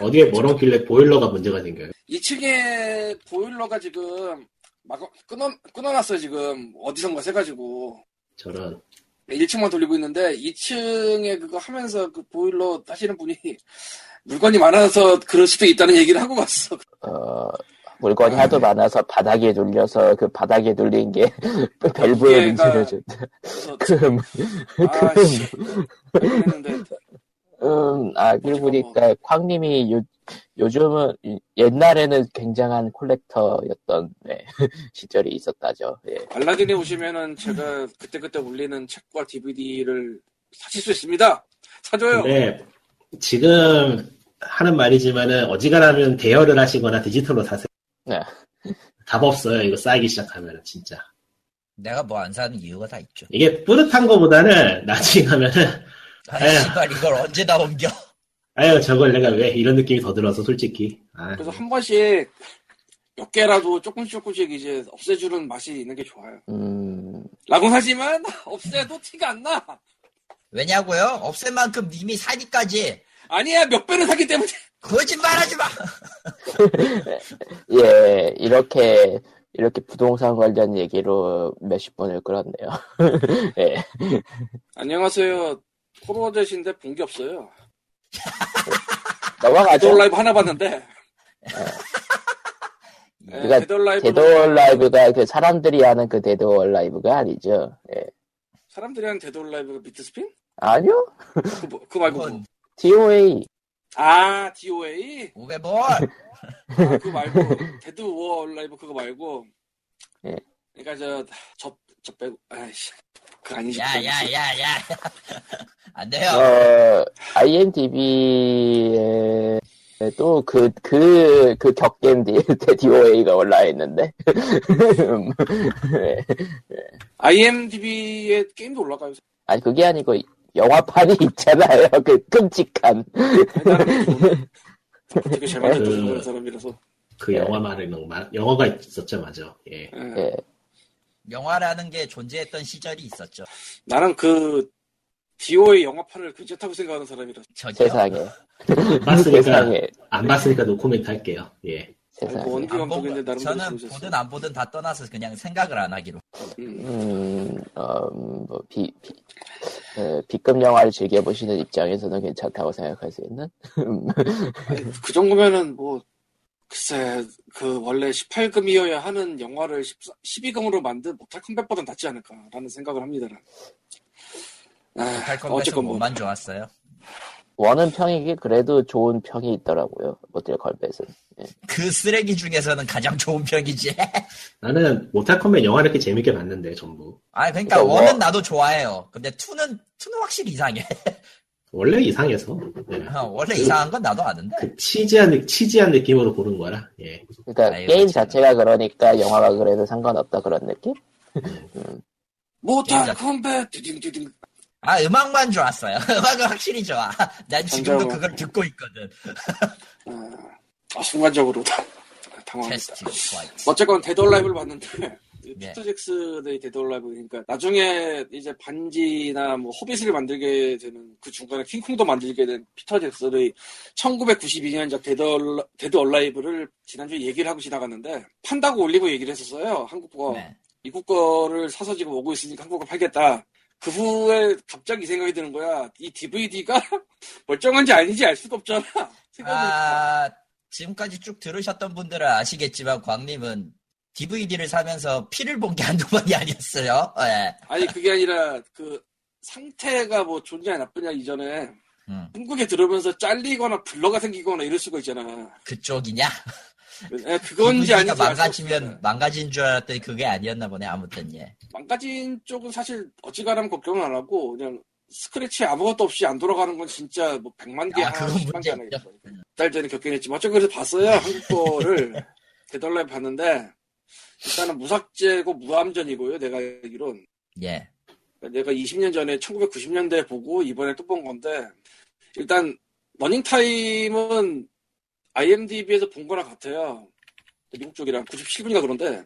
어디에 멀었길래 보일러가 문제가 생겨요. 2층에 보일러가 지금 막 끊어 끊어놨어요 지금 어디선가 세가지고 저런. 1층만 돌리고 있는데 2층에 그거 하면서 그 보일러 하시는 분이 물건이 많아서 그럴 수도 있다는 얘기를 하고 갔어. 어, 물건이 하도 많아서 바닥에 눌려서 그 바닥에 눌린 게 밸브에 문제를 준다. 그래서 그 아씨 했는데 음, 아, 그리고 뭐. 보니까 쾅님이 요, 요즘은, 이- 옛날에는 굉장한 콜렉터였던, 네, 시절이 있었다죠. 예. 알라딘에 오시면은 제가 그때그때 올리는 책과 DVD를 사실 수 있습니다. 사줘요. 근데 지금 하는 말이지만은 어지간하면 대여를 하시거나 디지털로 사세요. 네. 답 없어요. 이거 쌓이기 시작하면 진짜. 내가 뭐 안 사는 이유가 다 있죠. 이게 뿌듯한 거보다는 나중에 가면은 아, 에휴. 씨발 이걸 언제 다 옮겨? 아유 저걸 내가 왜 이런 느낌이 더 들어서 솔직히. 아, 그래서 한 번씩 몇 개라도 조금씩 조금씩 이제 없애주는 맛이 있는 게 좋아요. 음, 라고 하지만 없애도 티가 안 나. 왜냐고요? 없앨 만큼 이미 사니까지. 아니야 몇 배는 사기 때문에. 거짓말하지 마. 예, 이렇게, 이렇게 부동산 관련 얘기로 몇십 분을 끌었네요. 예. 안녕하세요. 포로제신데 본 게 없어요. 넘어가죠. 데드 라이브 하나 봤는데. 네, 그러니까 데드 라이브 올 라이브가 그 사람들이 하는 그 데드 올 라이브가 아니죠. 예. 사람들이 하는 데드 라이브가 비트스핀? 아니요? 그, 뭐- 그거 말고 뭐. 그건 DOA. 아 DOA? 오게볼. 아, 그거 말고 데드 워 라이브 그거 말고 예. 그러니까 저 저 저 빼고 아이씨 그 아니지. 야 야 야 야 안 돼요. 어, IMDb에 또 그, 그, 그 격겜 DOA가 올라와 있는데. 음, 네. IMDb에 게임도 올라가요. 아니, 그게 아니고, 영화판이 있잖아요. 그 끔찍한. 되게 잘 만든 그- 사람이라서. 그 예. 영화 말에는 마- 영화가 있었죠, 맞아. 예. 예. 예. 영화라는 게 존재했던 시절이 있었죠. 나는 그 디오의 영화판을 괜찮다고 생각하는 사람이라서. 저기요. 세상에. 안 봤으니까 세상에. 안 봤으니까 노코멘트 할게요. 예. 세상에. 아이고, 원기 안 감독인데 나름 저는 재밌었어. 보든 안 보든 다 떠나서 그냥 생각을 안 하기로. 음. 음, 어, 음, 뭐, 비, 비, 어, B급 영화를 즐겨 보시는 입장에서는 괜찮다고 생각할 수 있는? 음, 아니, 그 정도면은 뭐 글쎄 그 원래 18금이어야 하는 영화를 12금으로 만든 모탈 컴뱃보단 낫지 않을까라는 생각을 합니다. 난. 아, 할 컴뱃은 어쨌건 뭐 뭐만 좋았어요. 원은 평이게 그래도 좋은 평이 있더라고요. 모델 걸벳은. 그 쓰레기 중에서는 가장 좋은 편이지. 나는 모탈 컴뱃 영화를 이렇게 재밌게 봤는데 전부. 아 그러니까 그러니까 one은 one- 나도 좋아해요. 근데 two는 two는 확실히 이상해. 원래 이상해서. 예. 어, 원래 이상한 건 나도 아는데. 그 cheesy한 느- cheesy한 느낌으로 보는 거라. 예. 그러니까 아이고, 게임 참. 자체가 그러니까 영화가 그래도 상관없다 그런 느낌? 모탈 진짜. 컴뱃 디딩디딩 아 음악만 좋았어요. 음악은 확실히 좋아. 난 지금도. 그걸 듣고 있거든. 아, 아, 순간적으로 당황했다. 어쨌건 데드 얼라이브를 봤는데 네. 피터 잭슨의 데드 얼라이브 그러니까 나중에 이제 반지나 뭐 호빗을 만들게 되는 그 중간에 킹콩도 만들게 된 피터 잭슨의 1992년작 데드, 얼라, 데드 얼라이브를 지난주에 얘기를 하고 지나갔는데 판다고 올리고 얘기를 했었어요 한국어 네. 미국 거를 사서 지금 오고 있으니까 한국어 팔겠다 그 후에 갑자기 이 생각이 드는 거야 이 DVD가 멀쩡한지 아닌지 알 수가 없잖아 아 지금까지 쭉 들으셨던 분들은 아시겠지만 광님은 DVD를 사면서 피를 본 게 한두 번이 아니었어요. 예. 아니 그게 아니라 그 상태가 뭐 좋냐 나쁘냐 이전에 음, 한국에 들어오면서 잘리거나 블러가 생기거나 이럴 수가 있잖아. 그쪽이냐? 예, 그건지 알수 망가지면. 망가진 줄 알았더니 그게 아니었나 보네. 아무튼 예. 망가진 쪽은 사실 어지간하면 걱정은 안 하고 그냥 스크래치 아무것도 없이 안 돌아가는 건 진짜 뭐 100만 개, 아, 하나, 10만 개 문제죠. 하나겠죠. 달 전에 겪긴 했지만 어쨌든 그래서 봤어요. 한국 거를 되돌려 봤는데 일단은 무삭제고 무함전이고요. 내가 알기론 예. 내가 20년 전에 1990년대 보고 이번에 또 본 건데 일단 러닝 타임은 IMDb에서 본 거랑 같아요. 미국 쪽이랑 97분인가 그런데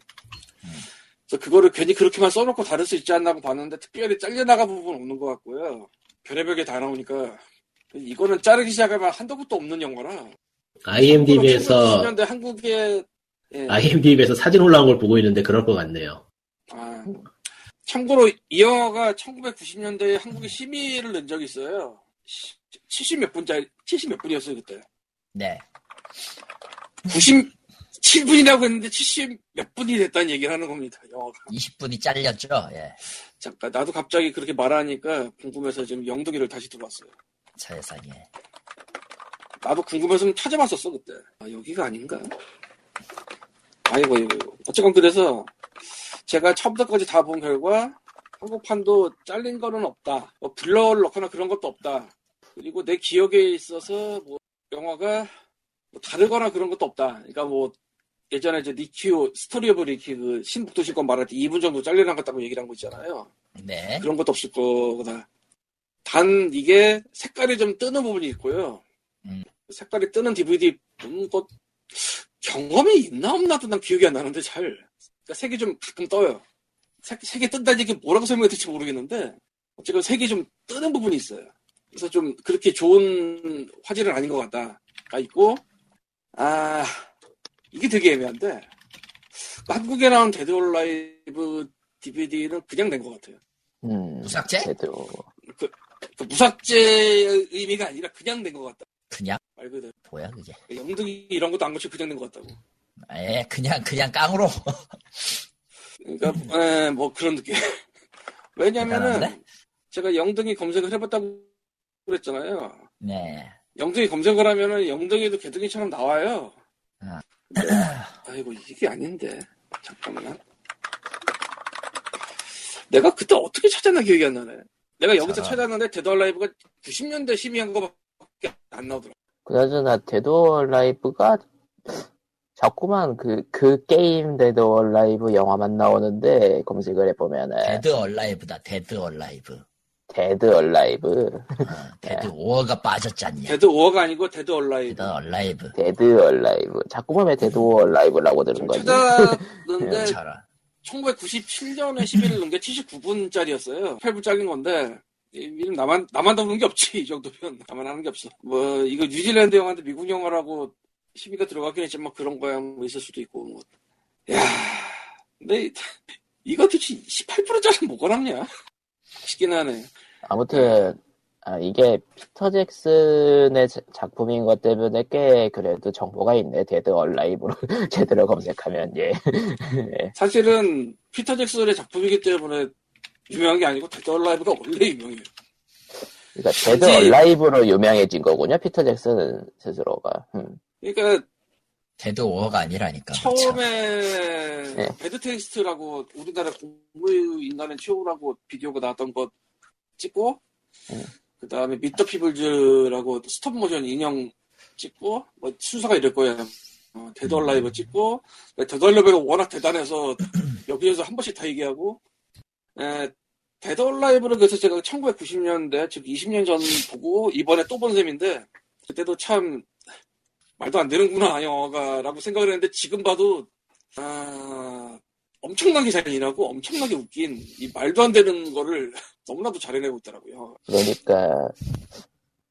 그래서 그거를 괜히 그렇게만 써놓고 다를 수 있지 않나 고 봤는데 특별히 잘려나가 부분 없는 것 같고요. 별의별 게 다 나오니까 이거는 자르기 시작하면 한도 끝도 없는 영화라. IMDb에서 1990년대 한국의 예. IMDb에서 사진 올라온 걸 보고 있는데 그럴 것 같네요. 아, 참고로 이 영화가 1990년대에 한국에 심의를 낸 적이 있어요. 70 몇 분짜리, 70 몇 분이었어요, 그때. 네. 97분이라고 했는데 70 몇 분이 됐다는 얘기를 하는 겁니다, 영화가. 20분이 잘렸죠. 예. 잠깐, 나도 갑자기 그렇게 말하니까 궁금해서 지금 영덕이를 다시 들어왔어요. 세상에. 나도 궁금해서 좀 찾아봤었어, 그때. 아, 여기가 아닌가? 아이고, 아이고. 어쨌건 그래서 제가 처음부터까지 다 본 결과 한국판도 잘린 거는 없다. 뭐 블러를 넣거나 그런 것도 없다. 그리고 내 기억에 있어서 뭐 영화가 뭐 다르거나 그런 것도 없다. 그러니까 뭐 예전에 이제 리키오 스토리 오브 리키 그 실사 북두신권 말할 때 2분 정도 잘려나갔다고 얘기를 한 거 있잖아요. 네. 그런 것도 없을 거다. 단 이게 색깔이 좀 뜨는 부분이 있고요. 음. 색깔이 뜨는 DVD 본것 경험이 있나 없나도 난 기억이 안 나는데 잘 그러니까 색이 좀 가끔 떠요. 색, 색이 뜬다는 얘기 뭐라고 설명해야 될지 모르겠는데 어쨌든 색이 좀 뜨는 부분이 있어요. 그래서 좀 그렇게 좋은 화질은 아닌 것 같다가 있고 아 이게 되게 애매한데 한국에 나온 데드 얼라이브 DVD는 그냥 낸 것 같아요. 음, 무삭제? 그래도, 그 무삭제의 의미가 아니라 그냥 낸 것 같다. 그냥 말 그대로. 뭐야 그게? 영등위 이런 것도 안 고치고 그냥 낸 것 같다고. 예, 그냥 그냥 깡으로. 그러니까 에, 뭐 그런 느낌. 왜냐면은 대단한데? 제가 영등위 검색을 해봤다고 그랬잖아요. 네. 영등위 검색을 하면은 영등위도 게등위처럼 나와요. 아. 아이고 이게 아닌데 잠깐만. 내가 그때 어떻게 찾았나 기억이 안 나네. 내가 여기서 자. 찾았는데 데드 얼라이브가 90년대 심의한 거밖에 안 나오더라. 그나저나 데드 얼라이브가 자꾸만 그, 그 게임 데드 올 라이브 영화만 나오는데 검색을 해보면은 데드 얼 라이브다. 데드 얼 라이브. 데드 올 라이브 어, 데드 오어가 빠졌잖냐. 데드 5가 아니고 데드 얼라이브. 데드 얼라이브. 데드 올 라이브 자꾸만 왜 데드 올 라이브라고 들은 거지? 찾았는데 저런. 1997년에 11일 넘게 79분짜리였어요. 8분 잘린 건데 이- 이름 나만 나만 담는 게 없지 이 정도면 나만 하는 게 없어. 뭐 이거 뉴질랜드 영화인데 미국 영화라고 시비가 들어가긴 했지만 그런 거야 뭐 있을 수도 있고 뭐. 야, 근데 이- 이거 도대체 18분짜리 뭐가 남냐? 싶긴 하네. 아무튼 아, 이게 피터 잭슨의 자- 작품인 것 때문에 꽤 그래도 정보가 있네 데드 얼라이브로 제대로 검색하면 예. 예. 사실은 피터 잭슨의 작품이기 때문에 유명한 게 아니고 데드 얼라이브가 원래 유명해요. 그러니까 데드 단지- 얼라이브로 유명해진 거군요 피터 잭슨 스스로가. 음. 그러니까 데드 오어가 아니라니까. 처음에 네. 배드 테이스트라고 우리나라 고무 인간의 최후라고 비디오가 나왔던 거 찍고 음. 그 다음에 미트 더 피블즈라고 스톱 모션 인형 찍고 뭐 순서가 이럴 거예요. 어, 데드 음. 얼라이브 찍고 데드 얼라이브가 워낙 대단해서 여기에서 한 번씩 다 얘기하고 에, 데드 얼라이브를 그래서 제가 1990년대 즉 20년 전 보고 이번에 또 본 셈인데 그때도 참 말도 안 되는구나 영화가라고 생각을 했는데 지금 봐도 아 엄청나게 잔인하고 엄청나게 웃긴 이 말도 안 되는 거를 너무나도 잘 해내고 있더라고요. 그러니까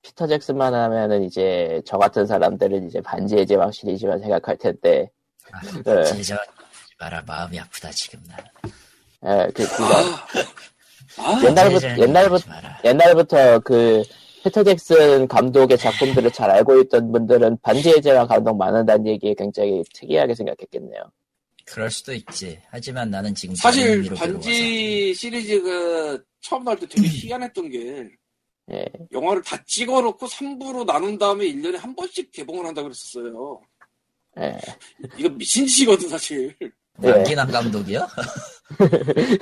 피터 잭슨만 하면은 이제 저 같은 사람들은 이제 반지의 제왕 시리즈만 생각할 텐데 네. 진짜 마라 마음이 아프다 지금 나. 예, 그, 아, 옛날부터 제자는 옛날부터 하지 마라. 옛날부터 그 피터 잭슨 감독의 작품들을 잘 알고 있던 분들은 반지의 제왕 감독 많은다는 얘기에 굉장히 특이하게 생각했겠네요. 그럴 수도 있지. 하지만 나는 지금 사실 반지 시리즈가 처음 나올 때 되게 희한했던 게 예, 영화를 다 찍어놓고 3부로 나눈 다음에 1년에 한 번씩 개봉을 한다고 그랬었어요. 예, 이거 미친 짓이거든 사실. 예. 남기남 감독이요?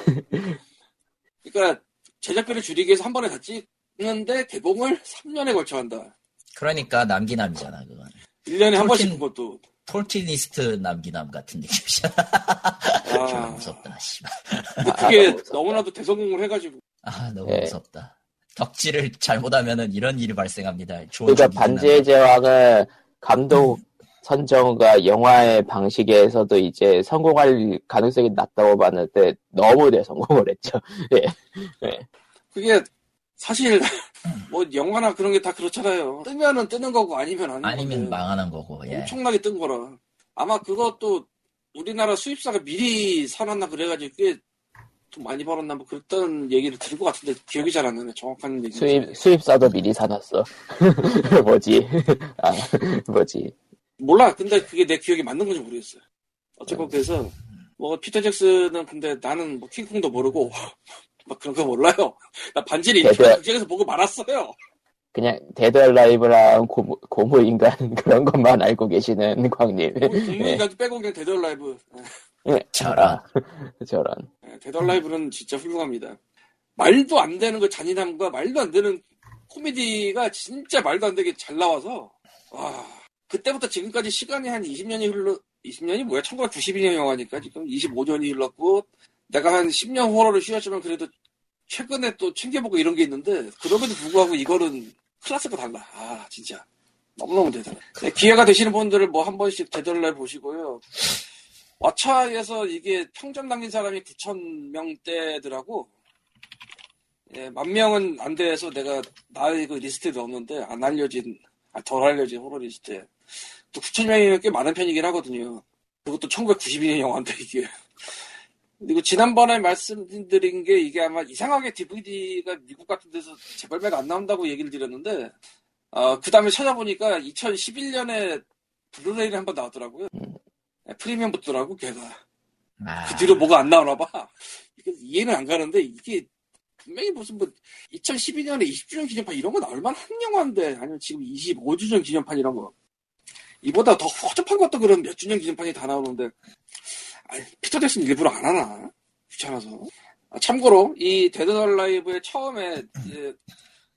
그러니까 제작비를 줄이기 위해서 한 번에 다 찍는데 개봉을 3년에 걸쳐 한다. 그러니까 남기남이잖아 그건. 1년에 한 톨킨- 번씩 그것도. 톨티니스트 남기남 같은 느낌이잖아. 좀 아, 무섭다. 씨발. 근데 그게 너무나도 대성공을 해가지고. 아 너무 예. 무섭다. 덕질을 잘못하면은 이런 일이 발생합니다. 그러니까 반지의 제왕은 감독 선정과 영화의 방식에서도 이제 성공할 가능성이 낮다고 봤는데 너무 대성공을 했죠. 그게 사실 뭐 영화나 그런 게 다 그렇잖아요. 뜨면은 뜨는 거고 아니면 아닌 아니면. 망하는 거고. 예. 엄청나게 뜬 거라. 아마 그것도 우리나라 수입사가 미리 사놨나 그래가지고 꽤 돈 많이 벌었나 뭐 그랬던 얘기를 들은 것 같은데 기억이 잘 안 나네. 정확한 얘기. 수입 수입사도 미리 사놨어. 뭐지? 아 뭐지? 몰라. 근데 그게 내 기억이 맞는 건지 모르겠어요. 어쨌건 그래서 뭐 피터 잭슨은 근데 나는 뭐 킹콩도 모르고 막 그런 거 몰라요. 나 반지를 인터넷 극장에서 보고 말았어요. 그냥 데드 얼라이브랑 고무, 고무인간 그런 것만 알고 계시는 광님. 고무인간까지 빼고 그냥 데드 얼라이브. 예. 저런. 아, 저런. 데드 얼라이브는 진짜 훌륭합니다. 말도 안 되는 그 잔인함과 말도 안 되는 코미디가 진짜 말도 안 되게 잘 나와서 와 그때부터 지금까지 시간이 한 20년이 흘러 20년이 뭐야 1992년 영화니까 지금 25년이 흘렀고 내가 한 10년 호러를 쉬었지만 그래도 최근에 또 챙겨보고 이런 게 있는데 그럼에도 불구하고 이거는 클래스가 달라. 아 진짜. 너무너무 대단해. 네, 기회가 되시는 분들은 뭐 한 번씩 데드 얼라이브 보시고요. 왓챠에서 이게 평점 남긴 사람이 9천 명대더라고. 예, 만 명은 안 돼서 내가 나의 그 리스트에 넣었는데 안 알려진 아, 덜 알려진 호러 리스트에. 또 9천 명이면 꽤 많은 편이긴 하거든요. 그것도 1992년 영화인데 이게 그리고 지난번에 말씀드린 게 이게 아마 이상하게 DVD가 미국 같은 데서 재발매가 안 나온다고 얘기를 드렸는데 어, 그 다음에 찾아보니까 2011년에 블루레이를 한번 나왔더라고요. 예, 프리미엄 붙더라고 걔가. 아, 그 뒤로 뭐가 안 나오나 봐. 이해는 안 가는데 이게 분명히 무슨 뭐 2012년에 20주년 기념판 이런 거 나올 만한 영화인데 아니면 지금 25주년 기념판 이런 거. 이보다 더 허접한 것도 그런 몇 주년 기념판이 다 나오는데 아니, 피터 잭슨 일부러 안 하나 귀찮아서 아, 참고로 이 데드 얼라이브의 처음에 이제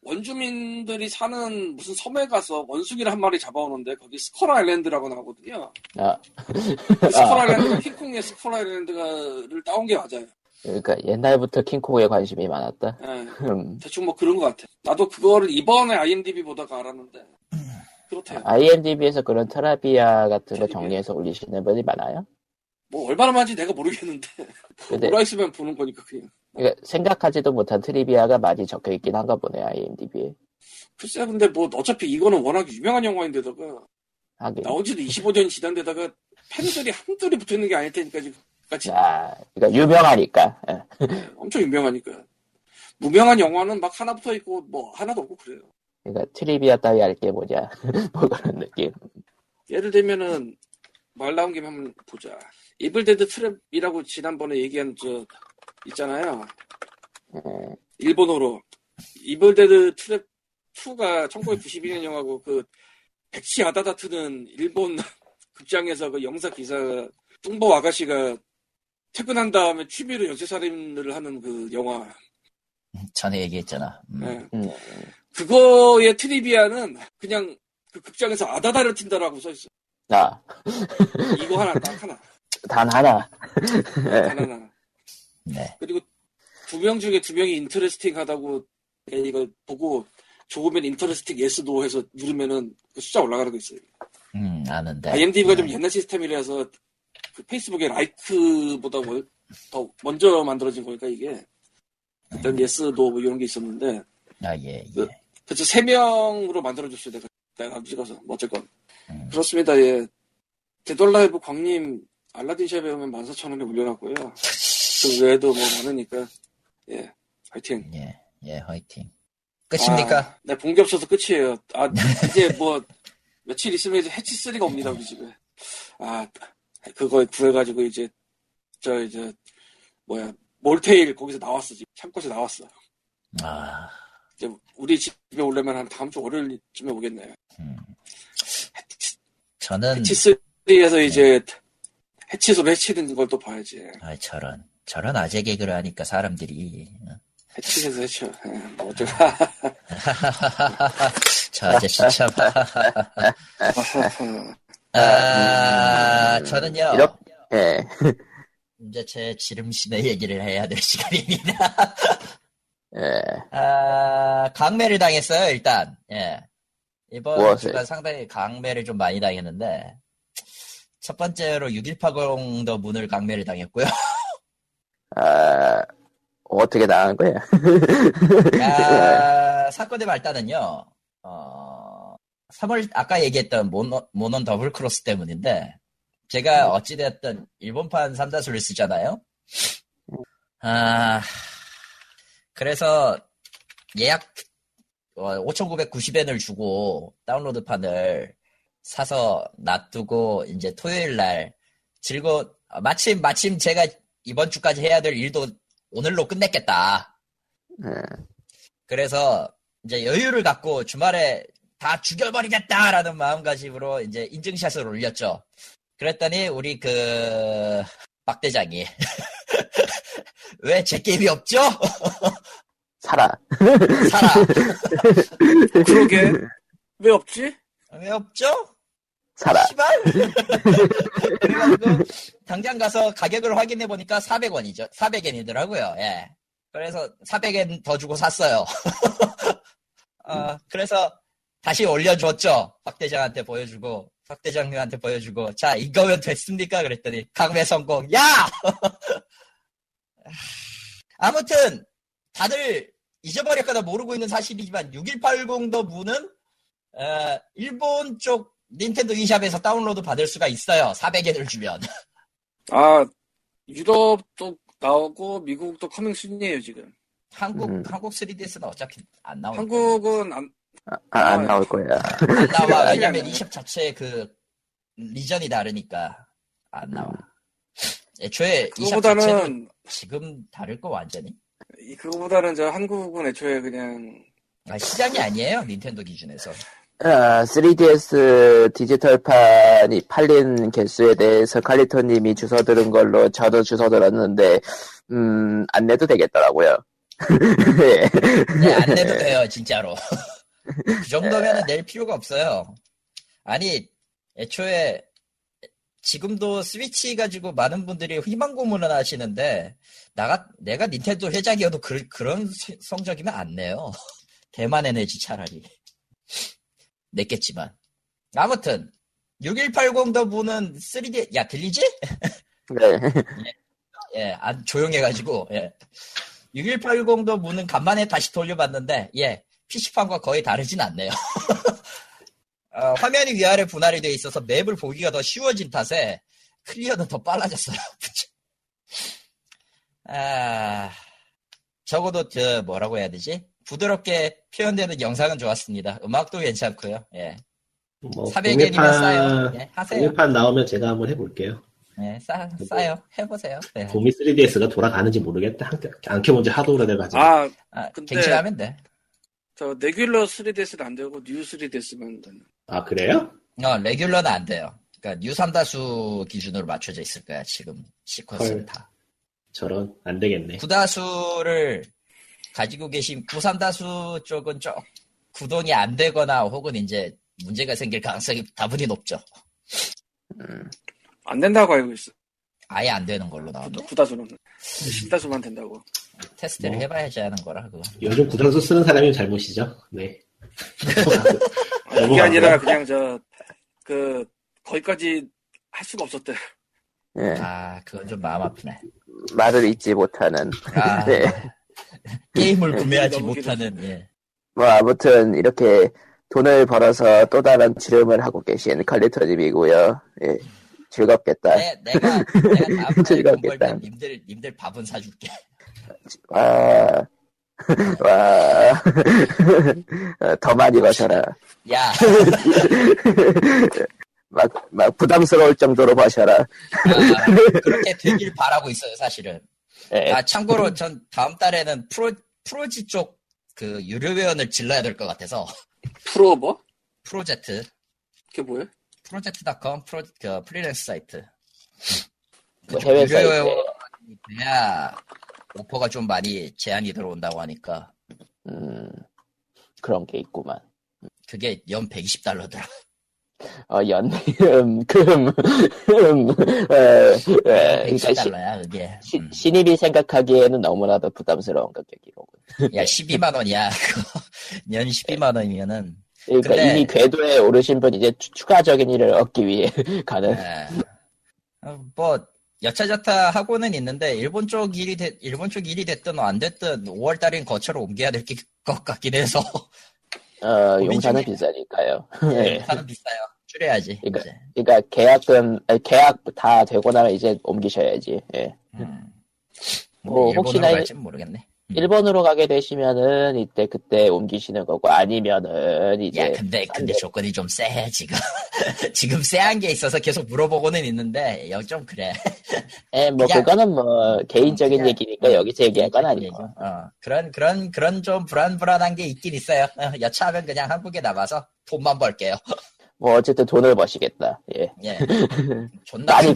원주민들이 사는 무슨 섬에 가서 원숭이를 한 마리 잡아오는데 거기 스컬 아일랜드라고 나오거든요. 아, 그 스컬 아일랜드가 킹콩의 스컬 아일랜드를 따온 게 맞아요. 그러니까 옛날부터 킹콩에 관심이 많았다. 예, 음. 대충 뭐 그런 것 같아. 나도 그거를 이번에 IMDb 보다가 알았는데 그렇대요. IMDb에서 그런 trivia 같은 거 trivia. 정리해서 올리시는 분이 많아요. 뭐 얼마나 많은지 내가 모르겠는데 근데 있으면 보는 거니까 그냥. 그러니까 생각하지도 못한 트리비아가 많이 적혀 있긴 한가 보네 IMDb에. 글쎄 근데 뭐 어차피 이거는 워낙 유명한 영화인데다가 하긴. 나온 지도 25년 지난 데다가 팬들이 한둘이 붙어 있는 게 아닐 테니까 지금 같이 아, 그러니까 유명하니까. 예. 엄청 유명하니까 무명한 영화는 막 하나 붙어 있고 뭐 하나도 없고 그래요. 그러니까 트리비아 따위 할게 뭐냐. 뭐 그런 느낌. 예를 들면은 말 나온 김에 한번 보자. 이블데드 트랩이라고 지난번에 얘기한 저 있잖아요. 예. 일본 호러 이블데드 트랩 2가 1992년 영화고 그 백치 아다다 트는 일본 극장에서 그 영사 기사 뚱보 아가씨가 퇴근한 다음에 취미로 연쇄살인을 하는 그 영화. 전에 얘기했잖아. 음. 예. 음. 그거의 trivia는 그냥 그 극장에서 아다다를 튼다라고 써 있어. 아, 이거 하나 딱 하나. 단 하나. 단 하나. 네. 그리고 두 명 중에 두 명이 interesting 하다고 이거 보고 좋으면 interesting yes도 해서 누르면은 그 숫자 올라가는 거 있어요. 음, 아는데. IMDb가 좀 네. 옛날 시스템이라서 그 페이스북의 like보다 월- 더 먼저 만들어진 거니까 이게 그때는 yes도 뭐 이런 게 있었는데 아, 예, 예. 그- 그래서 세 명으로 만들어줬어요 내가 내가 찍어서 뭐 어쨌건 음. 그렇습니다 예 데돌라이브 광님 알라딘 샵에 오면 14,000원에 올려놨고요 그 외에도 뭐 많으니까 예 화이팅 예, 예, 화이팅. 끝입니까? 아, 네, 본게 없어서 끝이에요. 아, 이제 뭐, 며칠 있으면 이제 해치 3가 옵니다, 우리 집에. 아, 그거 구해가지고 이제, 저, 이제, 뭐야, 몰테일 거기서 나왔어, 지금. 창고에서 나왔어. 아, 이제 우리 집에 오려면 한 다음 주 월요일쯤에 오겠네요. 음. 저는, 해치 3에서 이제, 해치소로 해치는 걸 또 봐야지. 아, 저런, 저런 아재 개그를 하니까 사람들이. 해치해서 해치. 예, 뭐 어쩌 저 아저씨 참. 아, 저는요. 이렇게, 예. 이제 제 지름신의 얘기를 해야 될 시간입니다. 예. 아, 강매를 당했어요, 일단. 예. 이번? 주간 상당히 강매를 좀 많이 당했는데, 첫 번째로 6180도 문을 강매를 당했고요. 아, 어떻게 나간 거야? 아, 사건의 발단은요, 어, 3월, 아까 얘기했던 모논, 모논 더블 크로스 때문인데, 제가 어찌되었든 일본판 삼다수를 쓰잖아요? 아, 그래서 예약, 어, 5,990엔을 주고 다운로드판을 사서 놔두고, 이제 토요일 날 즐거, 아, 마침, 마침 제가 이번 주까지 해야 될 일도 오늘로 끝냈겠다. 예. 그래서 이제 여유를 갖고 주말에 다 죽여버리겠다라는 마음가짐으로 이제 인증샷을 올렸죠. 그랬더니 우리 그 박대장이 왜 제 게임이 없죠? 살아. 살아. 그러게. 왜 없지? 왜 없죠? 씨발. 그래가지고 당장 가서 가격을 확인해 보니까 400원이죠. 400엔이더라고요. 예. 그래서 400엔 더 주고 샀어요. 어, 그래서 다시 올려줬죠. 박 대장한테 보여주고 박 대장님한테 보여주고 자 이거면 됐습니까? 그랬더니 강매 성공. 야! 아무튼 다들 잊어버렸거나 모르고 있는 사실이지만 6180도 문은 어, 일본 쪽 닌텐도 e샵에서 다운로드 받을 수가 있어요. 400엔을 주면. 아, 유럽도 나오고, 미국도 coming soon이에요, 지금. 한국 음. 한국 3DS는 어차피 안 나오니까. 한국은 안, 아, 안 나올 거야. 안 나와. 왜냐면 e샵 자체의 그 리전이 다르니까 안 나와. 애초에 e샵 자체는 지금 다를 거 완전히. 이- 그거보다는 저 한국은 애초에 그냥, 아, 시장이 아니에요. 닌텐도 기준에서. 아, 3DS 디지털판이 팔린 개수에 대해서 칼리토님이 주워 들은 걸로 저도 주워 들었는데, 음, 안 내도 되겠더라고요. 예. 네, 안 내도 돼요, 진짜로. 그 정도면 낼 필요가 없어요. 아니, 애초에, 지금도 스위치 가지고 많은 분들이 희망 고문을 하시는데, 나가, 내가 닌텐도 회장이어도 그, 서- 성적이면 안 내요. 대만에 내지 차라리. 냈겠지만. 아무튼, 6180도 보는 3D, 야, 들리지? 네. 예, 안 조용해가지고, 예. 6180도 문은 간만에 다시 돌려봤는데, 예, PC판과 거의 다르진 않네요. 어, 화면이 위아래 분할이 되어 있어서 맵을 보기가 더 쉬워진 탓에 클리어는 더 빨라졌어요. 아, 적어도 저 뭐라고 해야 되지? 부드럽게 표현되는 영상은 좋았습니다. 음악도 괜찮고요. 예. 뭐 400엔이면 싸요. 예, 하세요. 공유판 나오면 제가 한번 해볼게요. 예, 싸, 싸요. 해보세요. 예. 곰이 3DS가 돌아가는지 모르겠다. 한- 안 켜본 지 하도 오래돼가지고. 아, 아, 근데- 갱신하면 돼. 저 regular 3DS는 안 되고 뉴 3DS만 되는. 아, 그래요? 어, regular는 안 돼요. 그러니까 뉴삼다수 기준으로 맞춰져 있을 거야, 지금 시퀀스는 헐. 다. 저런 안 되겠네. 구다수를 가지고 계신 구삼다수 쪽은 좀 구동이 안 되거나 혹은 이제 문제가 생길 가능성이 다분히 높죠. 안 된다고 알고 있어. 아예 안 되는 걸로 나온다. 구다, 구다수는. 신다수만 된다고. 테스트를 뭐. 해봐야지 하는 거라 그거. 요즘 구단수 쓰는 사람이 잘못이죠. 네. 아, 이게 넘어가고요. 아니라 그냥 저, 그, 거기까지 할 수가 없었대. 예. 아, 그건 좀 마음 아프네. 말을 잊지 못하는. 아, 네. 게임을 구매하지 너무 못하는 예. 뭐, 아무튼, 이렇게 돈을 벌어서 또 다른 지름을 하고 계신 칼리토님이고요. 예. 즐겁겠다. 내, 내가 내가 다음 달에 즐겁겠다. 님들 님들 밥은 사줄게. 와, 와, 어, 더 많이 버셔라. 야, 막, 막 부담스러울 정도로 버셔라. 아, 그렇게 되길 바라고 있어요, 사실은. 예. 아, 참고로 전 다음 달에는 프로, 프로지 쪽 그 유료 회원을 질러야 될 것 같아서. 프로 뭐? 프로젝트, 그게 뭐야? 프로젝트.com, 프로, 그 프리랜스 사이트. 뭐 그쪽 해외 유료 사이트에. 회원이 돼야 오퍼가 좀 많이 제안이 들어온다고 하니까. 음, 그런 게 있구만. 그게 연 120달러더라. 어, 연, 음, 금, 음, 어, 어, 그러니까 시, 120달러야, 그게. 시, 음. 신입이 생각하기에는 너무나도 부담스러운 가격이로군. 야, 12만원이야. 그거. 연 12만원이면은. 그러니까 근데- 이미 궤도에 오르신 분 이제 추- 추가적인 일을 얻기 위해 가는. 예. 어, 뭐 여차저차 하고는 있는데 일본 쪽 일이 됐 일본 쪽 일이 됐든 안 됐든 5월 달엔 거처로 옮겨야 될 것 같긴 해서 어, 중이에요. 비싸니까요. 예, 예. 사는 비싸요. 줄여야지. 그러니까- 이제. 그러니까 계약금, 아니, 계약 다 되고 나면 이제 옮기셔야지. 예. 음. 뭐, 뭐 혹시나 갈지는 모르겠네. 음. 일본으로 가게 되시면은 이때 그때 옮기시는 거고 아니면은 이제 야, 근데 근데 조건이 좀세 지금. 지금 쎄한 게 있어서 계속 물어보고는 있는데 여 좀 그래. 예, 뭐 그냥- 그거는 뭐 개인적인 그냥- 얘기니까 여기서 얘기할 건 아니고. 어, 그런 그런 그런 좀 불안불안한 게 있긴 있어요. 어, 여차하면 그냥 한국에 남아서 돈만 벌게요. 뭐 어쨌든 돈을 버시겠다. 예. 예. 존나 많이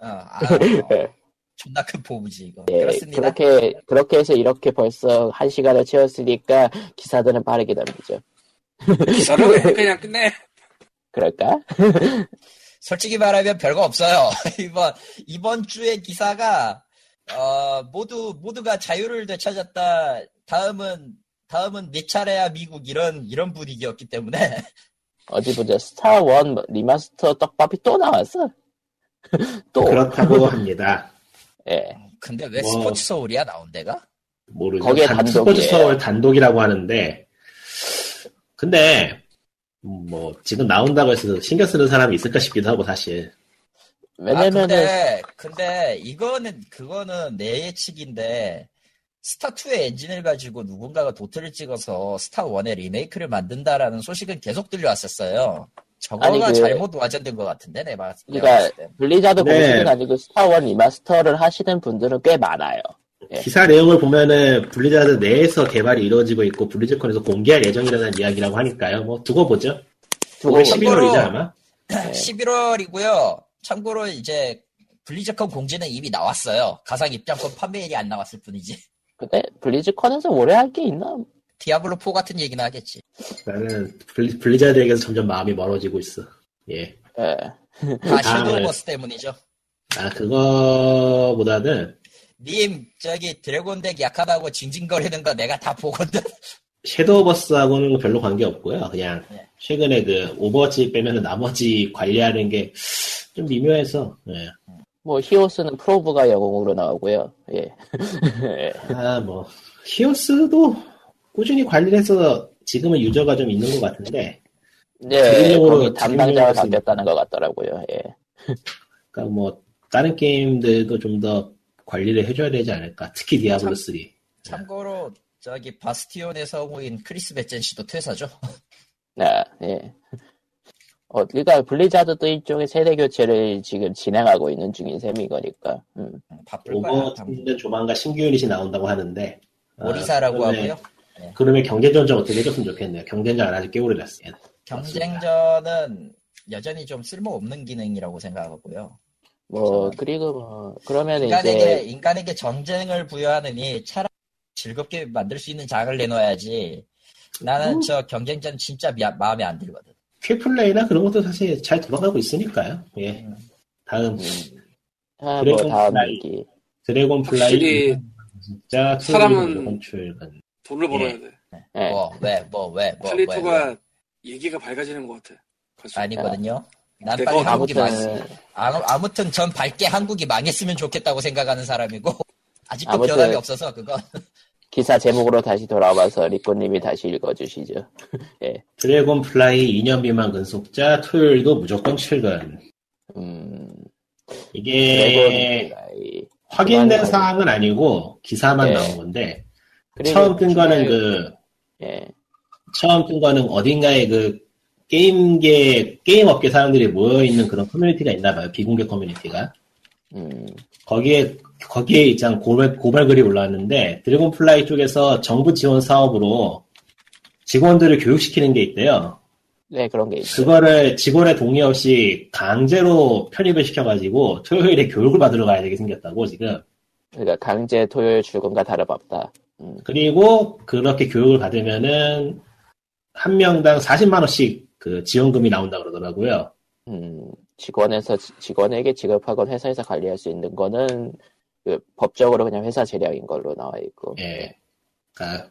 아, 어, 존나 큰 포부지 이거. 예, 그렇습니다. 그렇게 그렇게 해서 이렇게 벌써 한 시간을 채웠으니까 기사들은 빠르게 넘기죠. 기사를 왜 그냥 끝내. 그럴까? 솔직히 말하면 별거 없어요. 이번 이번 주의 기사가 어, 모두 모두가 자유를 되찾았다. 다음은 다음은 네 차례야 미국 이런 이런 분위기였기 때문에 어디 보자. 스타 one remaster 떡밥이 또 나왔어. 또. 그렇다고 합니다. 예. 근데 왜 뭐. 스포츠 서울이야 나온 데가? 모르죠. 거기에 단- 단독이에요. 스포츠 서울 단독이라고 하는데, 근데 음, 뭐 지금 나온다고 해서 신경 쓰는 사람이 있을까 싶기도 하고 사실. 아, 왜냐면은 근데 근데 이거는 그거는 내 예측인데 스타 2의 엔진을 가지고 누군가가 도트를 찍어서 스타 1의 리메이크를 만든다라는 소식은 계속 들려왔었어요. 저거가 아니, 그- 잘못 와전된 것 같은데 내 봤- 내가 그러니까. 블리자드 네. 공식은 아니고 스타원 리마스터를 하시는 분들은 꽤 많아요. 예. 기사 내용을 보면은 블리자드 내에서 개발이 이루어지고 있고 블리즈컨에서 공개할 예정이라는 이야기라고 하니까요. 뭐 두고 보죠. 두고 올 보죠. 11월이죠 아마. 네. 11월이고요. 참고로 이제 블리즈컨 공지는 이미 나왔어요. 가상 입장권 판매일이 안 나왔을 뿐이지. 근데 블리즈컨에서 오래 할 게 있나? 디아블로 4 같은 얘기는 하겠지. 나는 블리, 블리자드에게서 점점 마음이 멀어지고 있어. 예. 예. 다 아, 섀도우버스 때문이죠. 아 그거보다는 님 저기 드래곤 deck 약하다고 징징거리는 거 내가 다 보거든. 섀도우버스하고는 별로 관계 없고요. 그냥 네. 최근에 그 오버워치 빼면은 나머지 관리하는 게 좀 미묘해서. 예. 뭐 히오스는 프로브가 영웅으로 나오고요. 예. 예. 아뭐 히오스도 꾸준히 관리를 해서 지금은 유저가 좀 있는 것 같은데. 네, 개인적으로 거기 담당자가 바뀌었다는 것 같더라고요. 예. 그러니까 뭐 다른 게임들도 좀 더 관리를 해줘야 되지 않을까. 특히 디아블로 3. 참고로 저기 바스티온의 성우인 크리스 멧젠 씨도 퇴사죠. 네, 예. 어, 그러니까 블리자드도 일종의 세대 교체를 지금 진행하고 있는 중인 셈인 거니까. 음. 바쁠 거야. 당분. 오버워치는 조만간 신규 유닛이 나온다고 하는데. 아, 오리사라고 그러면- 하고요. 그러면 경쟁전 좀 어떻게 해줬으면 좋겠네요. 경쟁전 안 아직 꽤 오래됐어요. 경쟁전은 여전히 좀 쓸모없는 기능이라고 생각하고요. 뭐. 그리고 뭐 그러면 인간에게 이제 인간에게 전쟁을 부여하느니 차라리 즐겁게 만들 수 있는 장을 내놔야지. 나는 음. 저 경쟁전 진짜 미- 마음에 안 들거든. 퀵플레이나 그런 것도 사실 잘 돌아가고 있으니까요. 예. 음. 다음 아, 뭐 드래곤 다음 플라이. 얘기. 드래곤 플라이 확실히 진짜 사람은- 건출은 돈을 벌어야 돼. 예. 뭐왜 뭐 왜뭐 왜, 왜. 칼리토가 얘기가 밝아지는 것 같아. 벌써. 아니거든요. 난 빨리 한국이 망. 아무튼 아무, 아무튼 전 밝게 한국이 망했으면 좋겠다고 생각하는 사람이고 아직도 아무튼- 변함이 없어서 그건 기사 제목으로 다시 돌아와서 리코님이 다시 읽어주시죠. 드래곤 플라이 2년 미만 근속자 토요일도 무조건 출근. 음, 이게. 확인된 사항은 아니고 기사만 네. 나온 건데 처음 뜬 거는 그 예. 처음 뜬 거는 어딘가에 그 게임계 게임 업계 사람들이 모여 있는 그런 커뮤니티가 있나 봐요. 비공개 커뮤니티가. 음, 거기에 거기에 있장 고발 고발 글이 올라왔는데 드래곤 플라이 쪽에서 정부 지원 사업으로 직원들을 교육시키는 게 있대요. 네 그런 게 있죠. 그거를 직원의 동의 없이 강제로 편입을 시켜가지고 토요일에 교육을 받으러 가야 되게 생겼다고 지금. 그러니까 강제 토요일 출근과 다름없다. 음, 그리고 그렇게 교육을 받으면은 한 명당 40만 원씩 그 지원금이 나온다 그러더라고요. 음, 직원에서 직원에게 지급하건 회사에서 관리할 수 있는 거는 그 법적으로 그냥 회사 재량인 걸로 나와 있고. 예. 그러니까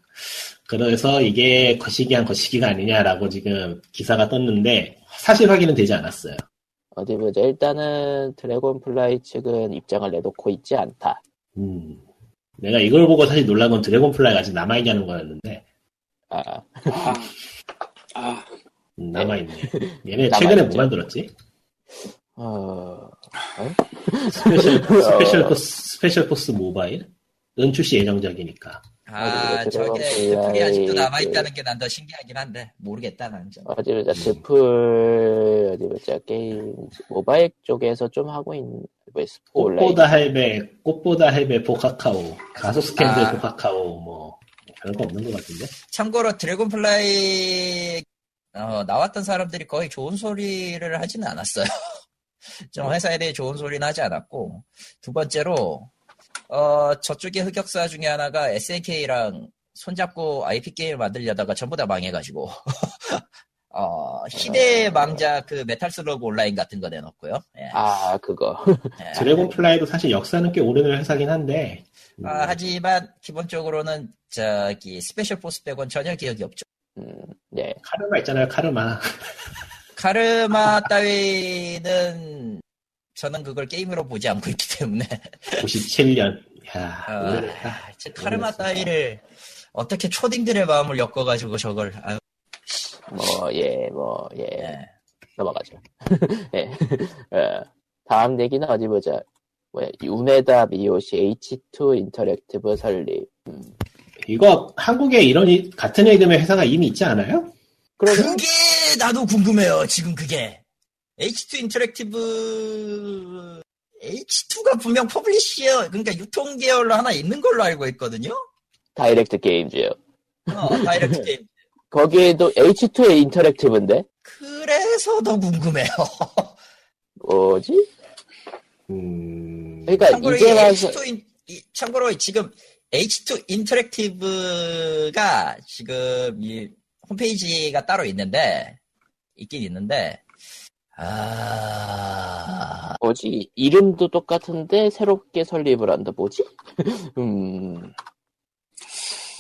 그래서 이게 거시기한 거시기가 아니냐라고 지금 기사가 떴는데 사실 확인은 되지 않았어요. 어디 보자. 일단은 드래곤 플라이 측은 입장을 내놓고 있지 않다. 음. 내가 이걸 보고 사실 놀란 건 드래곤 플라이가 아직 남아있냐는 거였는데 아, 아, 아, 음, 남아있네. 얘네 남아있죠. 최근에 뭐 만들었지? 어, 스페셜, 어. 스페셜 포스, 스페셜 포스 모바일? 은 출시 예정작이니까. 아. 저게 드래곤 애플이 아직도 플레이 남아있다는 게 난 더 신기하긴 한데 모르겠다 난 좀. 어디 보자. 드풀, 어디 보자. 게임, 모바일 쪽에서 좀 하고 있는, 뭐, 스포 온라인. 꽃보다 할배, 꽃보다 할배 포카카오, 가수 스캔들 아. 포카카오, 뭐, 별거 없는 것 같은데? 참고로 드래곤 플라이 어, 나왔던 사람들이 거의 좋은 소리를 하지는 않았어요. 좀 회사에 대해 좋은 소리는 하지 않았고 두 번째로 어, 저쪽의 흑역사 중에 하나가 SNK랑 손잡고 IP 게임을 만들려다가 전부 다 망해가지고 어, 희대의 망자 그 메탈 슬러그 온라인 같은 거 내놓고요. 예. 아, 그거. 예. 드래곤 플라이도 사실 역사는 꽤 오래된 회사긴 한데, 음, 아, 하지만 기본적으로는 저기 스페셜 포스 빼곤 전혀 기억이 없죠. 음, 네. 카르마 있잖아요, 카르마. 카르마 따위는 저는 그걸 게임으로 보지 않고 있기 때문에 97년. 야, 어, 오래됐다. 제 카르마 따위를 어떻게 초딩들의 마음을 엮어가지고 저걸 아유, 뭐, 예, 뭐, 예. 예. 넘어가죠. 예. 어, 다음 얘기는 어디 보자. 뭐야, 유메다 미오시 H2 인터랙티브 설립. 음. 이거 한국에 이런 이- 같은 이름의 회사가 이미 있지 않아요? 그러면 그게 나도 궁금해요 지금 그게 H2 인터랙티브 H2가 분명 publisher, 그러니까 유통 계열로 하나 있는 걸로 알고 있거든요? 다이렉트 게임즈요. 어, 다이렉트 게임. 거기에도 H2의 인터랙티브인데? 그래서 더 궁금해요. 뭐지? 음, 그러니까 참고로 이제 이 와서 H2 인, 이- 참고로 지금 H2 인터랙티브가 지금 이 홈페이지가 따로 있는데 있긴 있는데 아 뭐지? 이름도 똑같은데 새롭게 설립을 한다. 뭐지? 음,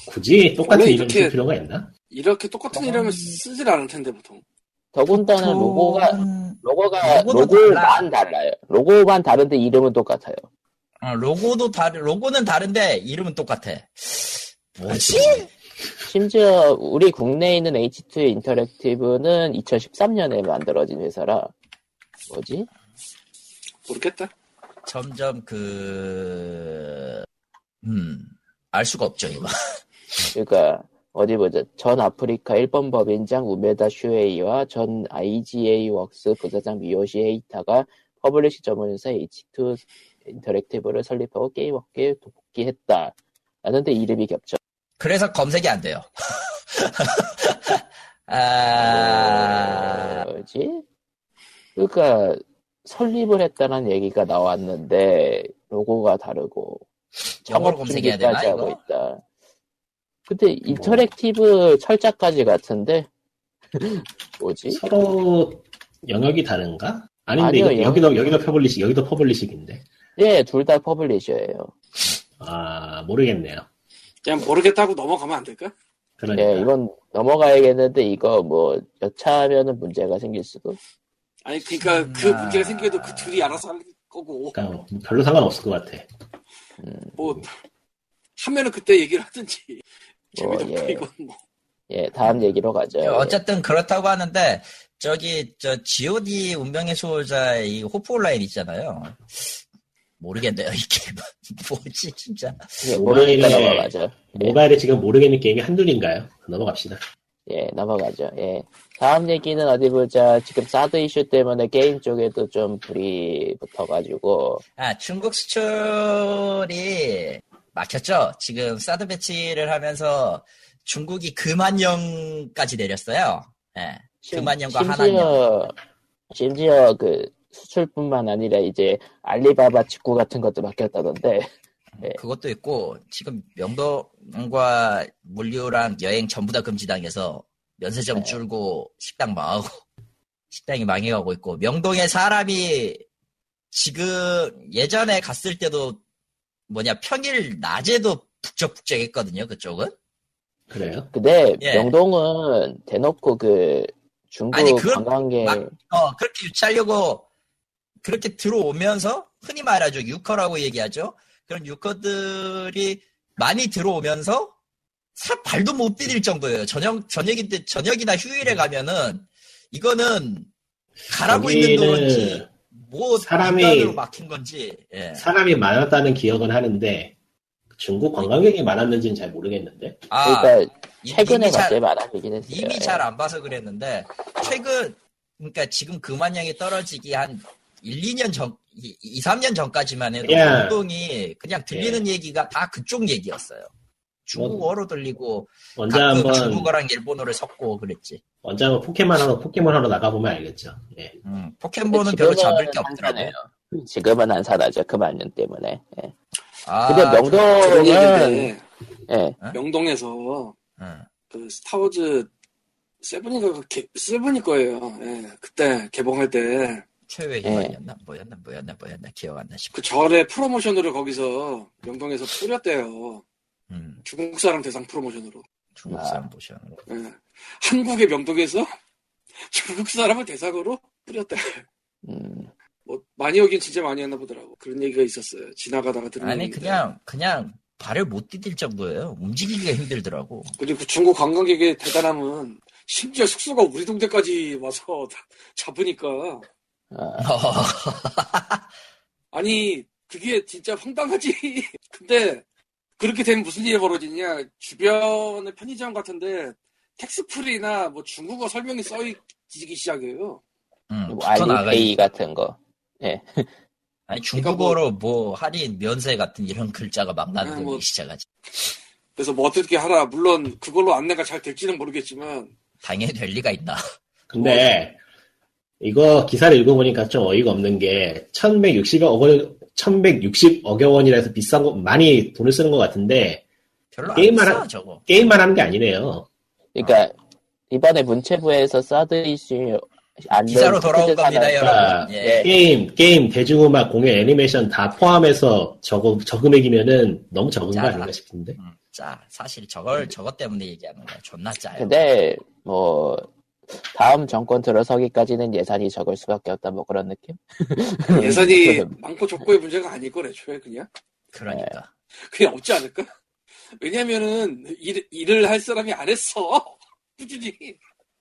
굳이 똑같은 이름 쓸 필요가 있나? 이렇게 똑같은 어. 이름을 쓰질 않을 텐데 보통. 더군다나 로고가 보통은- 로고가 로고도 로고만 달라요. 로고만 다른데 이름은 똑같아요. 어, 로고도 다르 로고는 다른데 이름은 똑같아. 뭐지? 심지어 우리 국내에 있는 H2 인터랙티브는 2013년에 만들어진 회사라 뭐지? 모르겠다. 점점 그 음, 알 수가 없죠, 이거. 그러니까 어디 보자. 전 아프리카 1번 법인장 우메다 슈에이와 전 IGA 웍스 부사장 미요시 에이타가 publish 전문회사 H2 인터랙티브를 설립하고 게임 업계에 복귀했다. 라는데 이름이 겹쳐. 그래서 검색이 안 돼요. 아, 뭐지? 그러니까 설립을 했다는 얘기가 나왔는데 로고가 다르고 영어로 검색해야 되나, 하고 이거? 있다. 근데 인터랙티브 철자까지 같은데 뭐지? 서로 영역이 다른가? 아닌데 아니요, 이거, 영- 여기도 여기도 publish 여기도 publish인데 예, 둘 다 publisher예요. 아 모르겠네요. 그냥 모르겠다고 넘어가면 안 될까? 그러니까 예, 이건 넘어가야겠는데 이거 뭐 여차하면은 문제가 생길 수도. 아니 그러니까 음, 그 아. 문제가 생겨도 그 둘이 알아서 할 거고 그러니까 별로 상관없을 것 같아. 뭐 하면은 그때 얘기를 하든지 뭐, 재미도 없고 예. 이건 뭐 예, 다음 얘기로 가죠. 네, 어쨌든 그렇다고 하는데 저기 저 G.O.D 운명의 수호자 이 호프 온라인 있잖아요. 모르겠네요 이게 뭐지 진짜. 예, 모르니까 모바일에- 넘어가죠. 예. 모바일에 지금 모르겠는 게임이 한둘인가요? 넘어갑시다. 예, 넘어가죠. 예. 다음 얘기는 어디 보자. 지금 사드 이슈 때문에 게임 쪽에도 좀 불이 붙어가지고, 아 중국 수출이 막혔죠. 지금 사드 배치를 하면서 중국이 금한령까지 내렸어요. 예. 심- 금한령과 한한령. 심지어 그 수출뿐만 아니라 이제 알리바바 직구 같은 것도 막혔다던데, 예. 그것도 있고 지금 명동과 물류랑 여행 전부 다 금지당해서 면세점 네. 줄고 식당 망하고 식당이 망해가고 있고 명동에 사람이 지금 예전에 갔을 때도 뭐냐 평일 낮에도 북적북적했거든요 그쪽은. 그래요? 근데 예. 명동은 대놓고 그 중국 아니, 그건 관광객, 막- 어 그렇게 유치하려고 그렇게 들어오면서 흔히 말하죠. 유커라고 얘기하죠. 그런 유커들이 많이 들어오면서 사 발도 못 디딜 정도예요. 저녁 저녁인데 저녁이나 휴일에 가면은 이거는 가라고 있는 동안지 여기는 뭐 사람이- 막힌 건지 예. 사람이 많았다는 기억은 하는데 중국 관광객이 많았는지는 잘 모르겠는데. 아 그러니까 이- 최근에 갑자기 많아지긴 했어요. 이미 잘 안 봐서 그랬는데 최근 그러니까 지금 금한량이 떨어지기 한 1, 2년 전 2, 3년 전까지만 해도 그냥- 운동이 그냥 들리는 얘기가 다 그쪽 얘기였어요. 중국어로 들리고 가끔 한번 중국어랑 일본어를 섞고 그랬지. 한번 포켓몬 하러 포켓몬 하러 나가보면 알겠죠. 예. 음, 포켓몬은 별로 잡을 게 없더라고. 한산해요. 지금은 안 사나죠. 그 만년 때문에. 예. 아, 근데 그런 명동은 예. 명동에서 음, 그 스타워즈 세븐인가 그 개- 세븐일 거예요. 예, 그때 개봉할 때그 최후의 희망이었나 뭐였나 뭐였나 뭐였나 기억 안나 싶어. 절의 프로모션으로 거기서 명동에서 뿌렸대요. 음, 중국 사람 대상 프로모션으로. 중국 아. 사람 보시는 거. 예. 한국의 명동에서 중국 사람을 대상으로 뿌렸대. 음, 뭐 많이 오긴 진짜 많이 했나 보더라고. 그런 얘기가 있었어요. 지나가다가 들은 아니 얘기인데. 그냥 그냥 발을 못 디딜 정도예요. 움직이기가 힘들더라고. 그리고 그 중국 관광객의 대단함은 심지어 숙소가 우리 동네까지 와서 잡으니까 아, 아니 그게 진짜 황당하지. 근데 그렇게 되면 무슨 일이 벌어지냐? 주변의 편의점 같은데 텍스프리나 뭐 중국어 설명이 써있기 시작해요. 음, 뭐 알리페이 같은 거. 예. 아니 그러니까 중국어로 뭐 할인 면세 같은 이런 글자가 막 아, 거 뭐. 시작하지. 그래서 뭐 어떻게 하라. 물론 그걸로 안내가 잘 될지는 모르겠지만 당연히 될 리가 있나. 근데 이거 기사를 읽어보니까 좀 어이가 없는 게 1160억 원, 1160억여 원이라 해서 비싼 거 많이 돈을 쓰는 것 같은데 게임만 하- 저거. 게임만 하는 게 아니네요. 그러니까 이번에 문체부에서 사드 이슈 안 기사로 된 돌아온 겁니다, 여러분. 예. 예. 게임, 게임, 대중음악, 공연, 애니메이션 다 포함해서 저거, 저 금액이면은 너무 적은 거 짜라. 아닌가 싶은데. 음, 짜. 사실 저걸 저것 때문에 얘기하는 거야. 존나 짜요. 근데 뭐 다음 정권 들어서기까지는 예산이 적을 수밖에 없다 뭐 그런 느낌? 예산이 많고 적고의 문제가 아닐 거래, 애초에 그냥. 그러니까. 그냥 없지 않을까? 왜냐면은 일, 일을 할 사람이 안 했어. 꾸준히.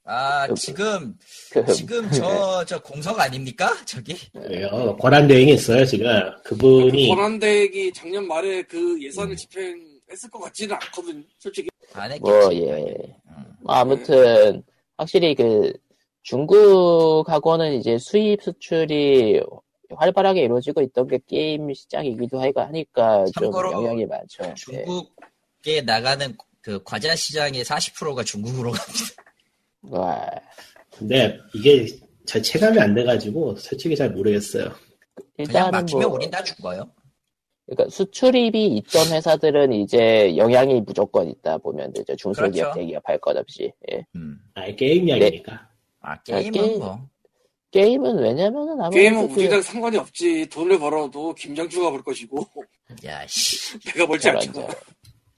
아 그- 지금 그, 지금 저저 공석 아닙니까? 저기 왜요? 권한 대행이 있어요, 지금. 그분이. 권한 대행이 작년 말에 그 예산을 집행했을 것 같지는 않거든, 솔직히. 안 했겠지. 뭐 예. 음. 뭐 아무튼 확실히 그 중국하고는 이제 수입 수출이 활발하게 이루어지고 있던 게 게임 시장이기도 하니까 좀 참고로 영향이 많죠. 예. 중국에 나가는 그 과자 시장의 40%가 중국으로 갑니다. 와, 근데 이게 잘 체감이 안 돼가지고 솔직히 잘 모르겠어요. 그냥 일단은 막히면 뭐 우린 다 죽어요. 그러니까 수출입이 있던 회사들은 이제 영향이 무조건 있다 보면 되죠. 중소기업, 그렇죠. 대기업 할 것 없이. 예. 음. 아, 게임 이야기니까. 아 게임은 게임. 뭐 게임은 왜냐면은 아무래도 게임은 그- 우리랑 상관이 없지. 돈을 벌어도 김장주가 벌 것이고, 야 씨. 내가 벌지 않잖아. 저-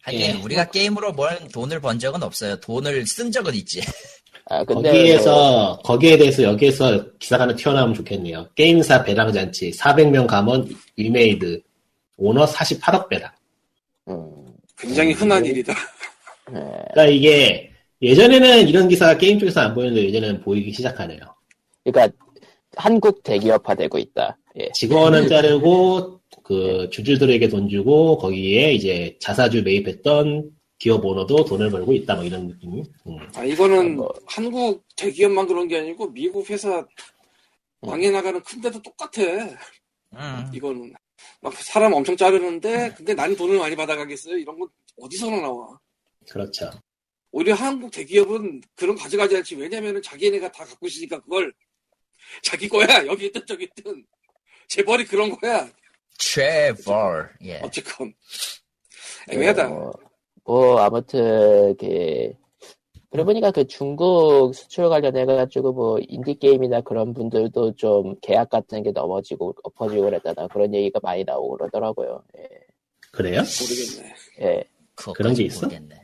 하긴 예. 우리가 게임으로 뭘 돈을 번 적은 없어요. 돈을 쓴 적은 있지. 아, 근데 뭐 거기에서, 거기에 대해서 여기에서 기사가 하나 튀어나오면 좋겠네요. 게임사 배당잔치, 400명 감원, 위메이드, 오너 48억 배당. 음, 굉장히 흔한 일이다. 예. 그러니까 이게, 예전에는 이런 기사가 게임 쪽에서 안 보이는데 예전에는 보이기 시작하네요. 그러니까 한국 대기업화 되고 있다. 예. 직원은 자르고, 그, 주주들에게 돈 주고, 거기에 이제 자사주 매입했던 기업 오너도 돈을 벌고 있다, 뭐 이런 느낌. 음. 아, 이거는 뭐. 한국 대기업만 그런 게 아니고, 미국 회사 망해 나가는 큰 데도 똑같아. 음. 이거는. 막 사람 엄청 자르는데, 근데 나는 돈을 많이 받아가겠어요? 이런 건 어디서나 나와. 그렇죠. 오히려 한국 대기업은 그런 가져가지 않지. 왜냐면은 자기네가 다 갖고 있으니까 그걸 자기 거야. 여기 있든 저기 있든. 재벌이 그런 거야. 최벌. 예. 어쨌건. 애매하다. 뭐, 뭐 아무튼 그 그래 보니까 그 중국 수출 관련해 가지고 뭐 인디 게임이나 그런 분들도 좀 계약 같은 게 넘어지고 엎어지고 그랬다나 그런 얘기가 많이 나오고 그러더라고요. 예. 그래요? 모르겠네. 예. 그런 게 있어? 모르겠네.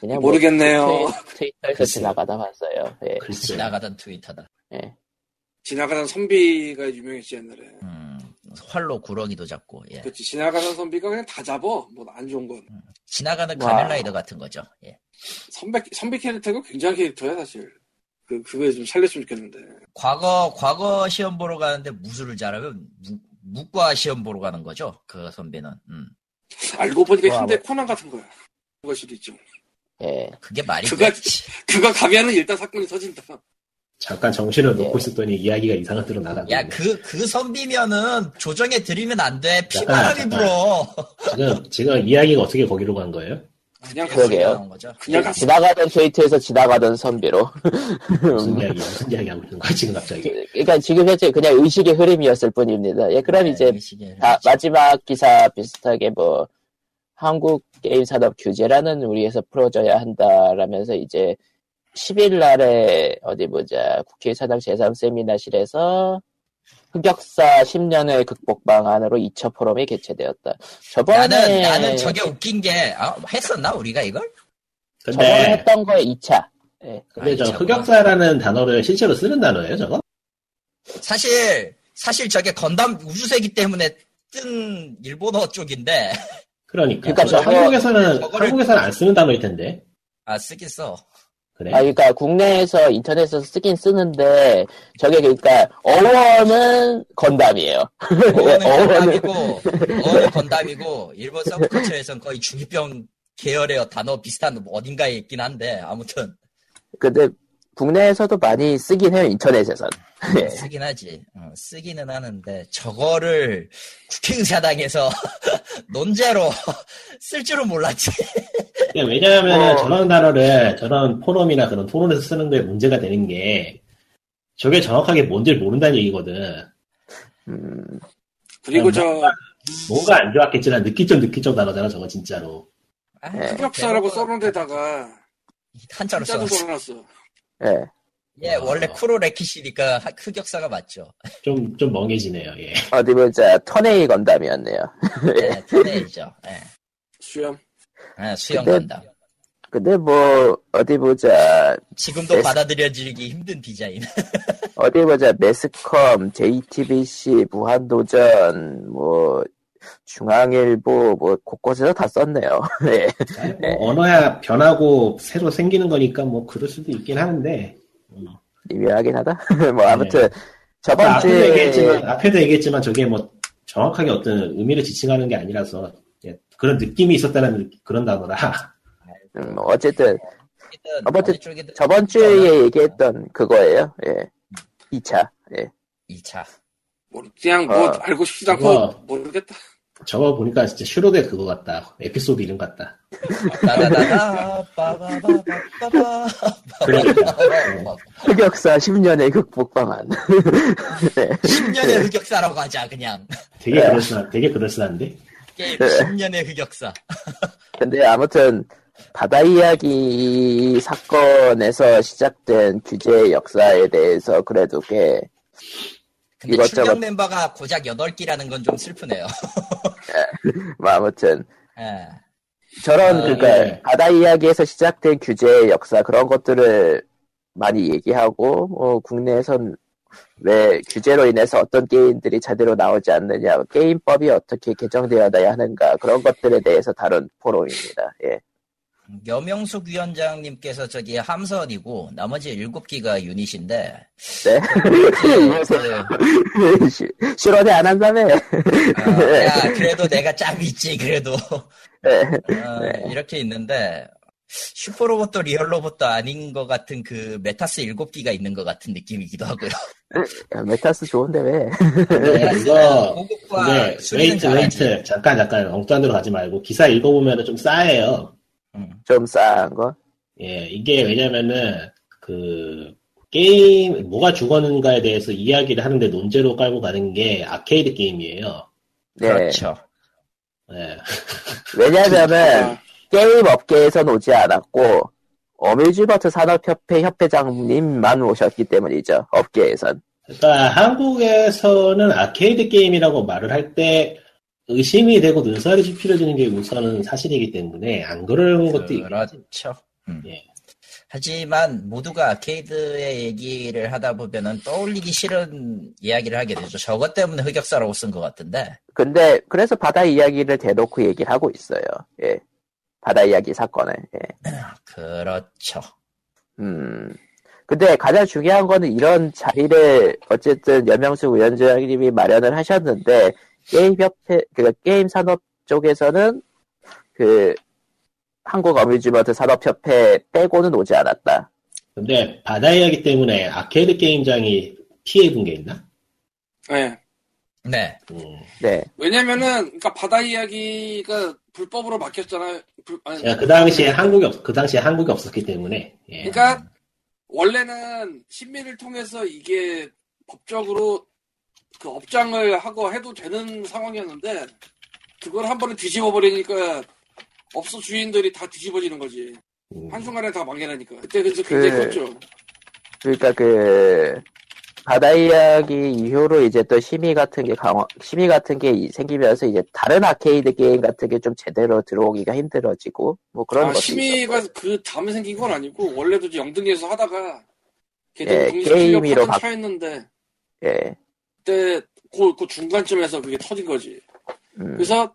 그냥 모르겠네요. 뭐 트위, 터에서 글쎄. 지나가다 봤어요. 예. 지나가던 트위터다. 예. 지나가는 선비가 유명했지 옛날에. 음, 활로 구렁이도 잡고. 예. 그렇지. 지나가는 선비가 그냥 다 잡어. 뭐 안 좋은 건. 지나가는 와. 가면라이더 같은 거죠. 예. 선비 선비 캐릭터가 굉장한 캐릭터야 사실. 그 그거 좀 살렸으면 좋겠는데. 과거 과거 시험 보러 가는데 무술을 잘하면 무, 무과 시험 보러 가는 거죠. 그 선배는. 음. 알고 보니까 와, 현대 뭐. 코난 같은 거야. 수도 있죠. 예. 그게 말이 그거- 되지. 그거 가면은 일단 사건이 터진다. 잠깐 정신을 예. 놓고 있었더니 이야기가 이상한 데로 나가고 야. 그, 그 선비면은 조정해 드리면 안 돼. 피바람이. 불어. 지금 지금 이야기가 어떻게 거기로 간 거예요? 그냥 그러게요. 그냥 갔어. 지나가던 트위터에서 지나가던 선비로. 무슨 이야기 무슨 이야기 하고 있는 거야 지금 갑자기? 그러니까 지금 현재 그냥 의식의 흐름이었을 뿐입니다. 예, 그럼 네, 이제 다, 마지막 기사 비슷하게 뭐 한국 게임 산업 규제라는 우리에서 풀어져야 한다라면서 이제 10일 날에 어디 보자 국회 사당 제3 세미나실에서 흑역사 10년의 극복 방안으로 2차 포럼이 개최되었다. 저번에 나는, 나는 저게 웃긴 게, 아, 했었나, 우리가 이걸? 저번에 근데 했던 거에 2차. 예. 근데 아이, 저. 흑역사라는 단어를 실제로 쓰는 단어예요 저거? 사실, 사실 저게 건담 우주세기 때문에 뜬 일본어 쪽인데, 그러니까, 그러니까 저 저거- 한국에서는 저거를- 한국에서는 안 쓰는 단어일 텐데 아, 쓰긴 써. 그래? 아, 그러니까 국내에서 인터넷에서 쓰긴 쓰는데 저게 그러니까 어원은 건담이에요. 어원은- 건담이고, 어는 건담이고, 일본 서브컬처에선 거의 중이병 계열의 단어 비슷한 어딘가에 있긴 한데, 아무튼, 근데 국내에서도 많이 쓰긴 해요 인터넷에선. 예. 쓰긴 하지. 어, 쓰기는 하는데 저거를 국회의사당에서 논제로 쓸 줄은 몰랐지. 그러니까 왜냐하면 어. 저런 단어를 저런 포럼이나 그런 토론에서 쓰는 게 문제가 되는 게 저게 정확하게 뭔지를 모른다는 얘기거든. 음, 그리고 음, 저 뭔가 안 좋았겠지만 느끼적 느끼적 단어잖아 저거 진짜로. 아, 네. 흑역사라고 써놓은 데다가 한자로 써놨어. 예. 예, 원래 쿠로 레키시니까 하- 흑역사가 맞죠. 좀 좀 멍해지네요. 예. 어디 보자 터네이 건담이었네요. 네, 토네이죠. 예. 수염. 예, 수영 근데- 간다. 근데 뭐 어디 보자 지금도 네. 받아들여지기 힘든 디자인. 어디 보자 매스컴, JTBC, 무한도전, 뭐 중앙일보 뭐 곳곳에서 다 썼네요. 예. 뭐 언어야 변하고 새로 생기는 거니까 뭐 그럴 수도 있긴 하는데 미묘하긴 하다. 뭐 아무튼 저번 앞에도 주에 얘기했지만 앞에도 얘기했지만 저게 뭐 정확하게 어떤 의미를 지칭하는 게 아니라서 예, 그런 느낌이 있었다는 느- 그런 단어라. 음, 뭐 어쨌든 아무튼 어느 쪽이든 저번 주에 얘기했던 그거예요. 예. 2차. 예. 2차. 뭐 그냥 뭐 어, 알고 싶지도 않고 그거- 모르겠다. 저거 보니까 진짜 슈로데 그거 같다. 에피소드 이름 같다. 흑역사 10년의 극복 방안. 네. 10년의 흑역사라고 하자 그냥. 되게 그럴싸 되게 그럴싸한데. 게임 네. 10년의 흑역사. 근데 아무튼 바다 이야기 사건에서 시작된 규제 역사에 대해서 그래도 꽤 근데 이것저것- 출연 멤버가 고작 8기라는 건 좀 슬프네요. 뭐 아무튼 예. 저런 아, 그러니까 예. 바다 이야기에서 시작된 규제 역사 그런 것들을 많이 얘기하고 어, 국내에선 왜 규제로 인해서 어떤 게임들이 제대로 나오지 않느냐 게임법이 어떻게 개정되어야 하는가 그런 것들에 대해서 다룬 포럼입니다. 예. 여명숙 위원장님께서 저기 함선이고 나머지 7기가 유닛인데 네. 실언이 안 한다며. 어, 야 그래도 내가 짬이 있지 그래도 네. 어, 이렇게 있는데 슈퍼로봇도 리얼로봇도 아닌 것 같은 그 메타스 7기가 있는 것 같은 느낌이기도 하고요. 야, 메타스 좋은데 왜? 네, 이거 수리는 웨이트. 웨이트 잠깐 잠깐 엉뚱한 데로 가지 말고 기사 읽어보면 좀 싸해요. 음. 좀 싸한 거? 예, 이게 왜냐면은, 그, 게임, 뭐가 죽었는가에 대해서 이야기를 하는데 논제로 깔고 가는 게 아케이드 게임이에요. 네. 그렇죠. 예. 왜냐면은 아, 게임 업계에선 오지 않았고 amusement 산업협회 협회장님만 오셨기 때문이죠. 업계에선. 그러니까 한국에서는 아케이드 게임이라고 말을 할 때 의심이 되고 눈살이 찌푸려지는 게 우선은 사실이기 때문에 안 그러는 것도 있고. 그렇죠. 음. 예. 하지만 모두가 아케이드의 얘기를 하다 보면은 떠올리기 싫은 이야기를 하게 되죠. 저것 때문에 흑역사라고 쓴 것 같은데. 근데 그래서 바다 이야기를 대놓고 얘기를 하고 있어요. 예. 바다 이야기 사건을. 예. 그렇죠. 음. 근데 가장 중요한 거는 이런 자리를 어쨌든 여명수 위원장님이 마련을 하셨는데 게임협회 그 게임 산업 쪽에서는 그 한국 어뮤즈먼트 산업협회 빼고는 오지 않았다. 근데 바다 이야기 때문에 아케이드 게임장이 피해 입은 게 있나? 예. 네. 음. 네. 왜냐면은 그러니까 바다 이야기가 불법으로 막혔잖아요. 불- 아니, 제가 그 당시에 한국이 없, 그 당시에 한국이 없었기 때문에. 예. 그러니까 원래는 신민을 통해서 이게 법적으로 그 업장을 하고 해도 되는 상황이었는데 그걸 한 번에 뒤집어 버리니까 업소 주인들이 다 뒤집어지는 거지. 음. 한순간에 다 망해나니까. 그때 그래서 굉장히 그- 컸죠. 그러니까 그 바다 이야기 이후로 이제 또 심의 같은 게 강화 심의 같은 게 이- 생기면서 이제 다른 아케이드 게임 같은 게 좀 제대로 들어오기가 힘들어지고 뭐 그런 아, 심의가. 그 다음에 생긴 건 아니고 원래도 영등에서 하다가 걔들 예, 실력 바- 차였는데 예. 그때 그, 그 중간쯤에서 그게 터진 거지. 음, 그래서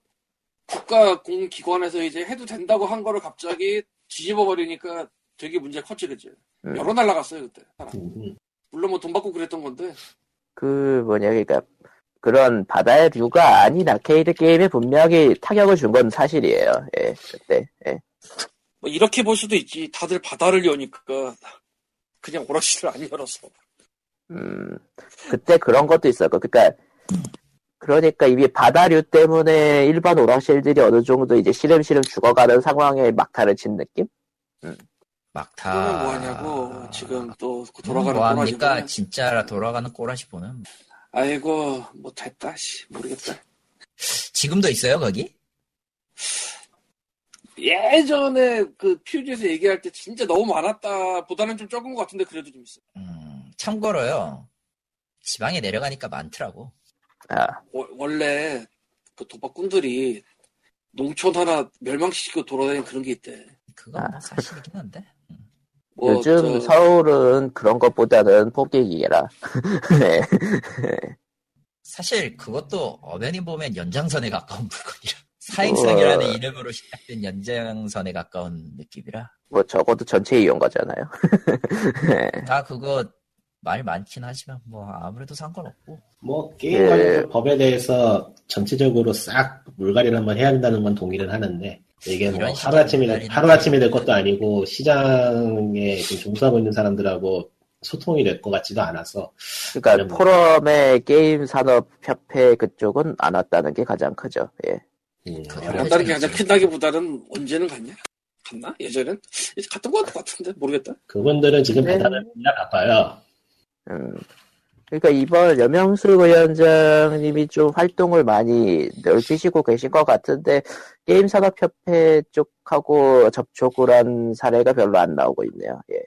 국가 공기관에서 이제 해도 된다고 한 거를 갑자기 뒤집어 버리니까 되게 문제 컸지 그지. 음. 여러 날라갔어요 그때. 음, 음. 물론 뭐 돈 받고 그랬던 건데. 그 뭐냐 그러니까 그런 바다의 류가 아닌 아케이드 게임에 분명히 타격을 준 건 사실이에요. 예. 그때. 예. 뭐 이렇게 볼 수도 있지. 다들 바다를 여니까 그냥 오락실을 안 열어서. 음, 그때 그런 것도 있었고, 그니까, 그러니까 이미 바다류 때문에 일반 오락실들이 어느 정도 이제 시름시름 죽어가는 상황에 막타를 친 느낌? 막타. 그러면 뭐하냐고 지금 또그 돌아가는 뭐 꼬라지 합니까? 보면 진짜 돌아가는 꼬라지 보는. 아이고 뭐 됐다 씨 모르겠다. 지금도 있어요 거기? 예전에 그 퓨즈에서 얘기할 때 진짜 너무 많았다 보다는 좀 적은 것 같은데 그래도 좀 있어. 음, 참고로요. 지방에 내려가니까 많더라고. 아, 워- 원래 그 도박꾼들이 농촌 하나 멸망시키고 돌아다니는 그런 게 있대. 그건 아. 뭐 사실이긴 한데. 음. 뭐 요즘 저- 서울은 그런 것보다는 포기기라. 네. 사실 그것도 엄연히 보면 연장선에 가까운 물건이라. 사행성이라는 어. 이름으로 시작된 연장선에 가까운 느낌이라. 뭐 적어도 전체 이용 거잖아요. 네. 다 그거 말 많긴 하지만 뭐 아무래도 상관없고. 뭐 게임 예. 관련 법에 대해서 전체적으로 싹 물갈이를 한번 해야 된다는 건 동의는 하는데 이게 뭐 이런 식의 하루 아침에 물갈이는 하루 아침에 될 것도 아니고 시장에 지금 종사하고 있는 사람들하고 소통이 될 것 같지도 않아서 그러니까 뭐. 포럼의 게임 산업 협회 그쪽은 안 왔다는 게 가장 크죠. 예. 음. 간다는 게 가장 큰다기보다는 언제는 갔냐? 갔나? 예전엔? 이제 갔던 것 같은데 모르겠다. 그분들은 지금 네. 배달을 맨날 바빠요. 음. 그러니까 이번 여명수 위원장님이 좀 활동을 많이 넓히시고 계신 것 같은데 게임 산업 협회 쪽하고 접촉을 한 사례가 별로 안 나오고 있네요. 예.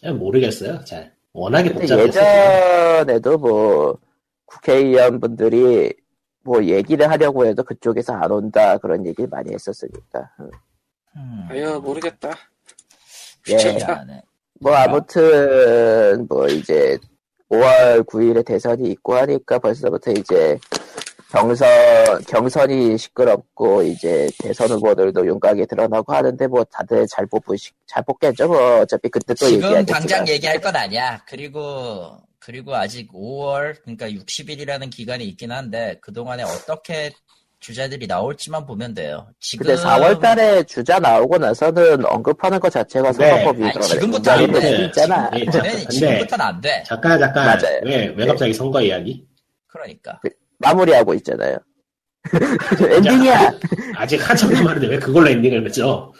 그냥 모르겠어요. 잘 워낙에 복잡해서 예전에도 뭐 국회의원분들이 뭐 얘기를 하려고 해도 그쪽에서 안 온다 그런 얘기를 많이 했었으니까 음. 음. 아유 모르겠다. 예. 귀찮다. 미안해. 뭐 아무튼 뭐 이제 5월 9일에 대선이 있고 하니까 벌써부터 이제 경선 경선이 시끄럽고 이제 대선 후보들도 윤곽에 드러나고 하는데 뭐 다들 잘 뽑으시 잘 뽑겠죠? 뭐 어차피 그때 또 지금 얘기하겠지만. 당장 얘기할 건 아니야. 그리고 그리고 아직 5월 그러니까 60일이라는 기간이 있긴 한데 그 동안에 어떻게 주자들이 나올지만 보면 돼요. 지금 근데 4월달에 주자 나오고 나서는 언급하는 것 자체가 네. 선거법이 들어가 지금부터 안 돼. 있잖아. 예, 네, 지금부터는 안 돼. 잠깐 잠깐 맞아요. 왜왜 네. 갑자기 선거 이야기? 그러니까 마무리하고 있잖아요. 엔딩이야. 아직 한참 남았는데 왜 그걸로 엔딩을 맺죠?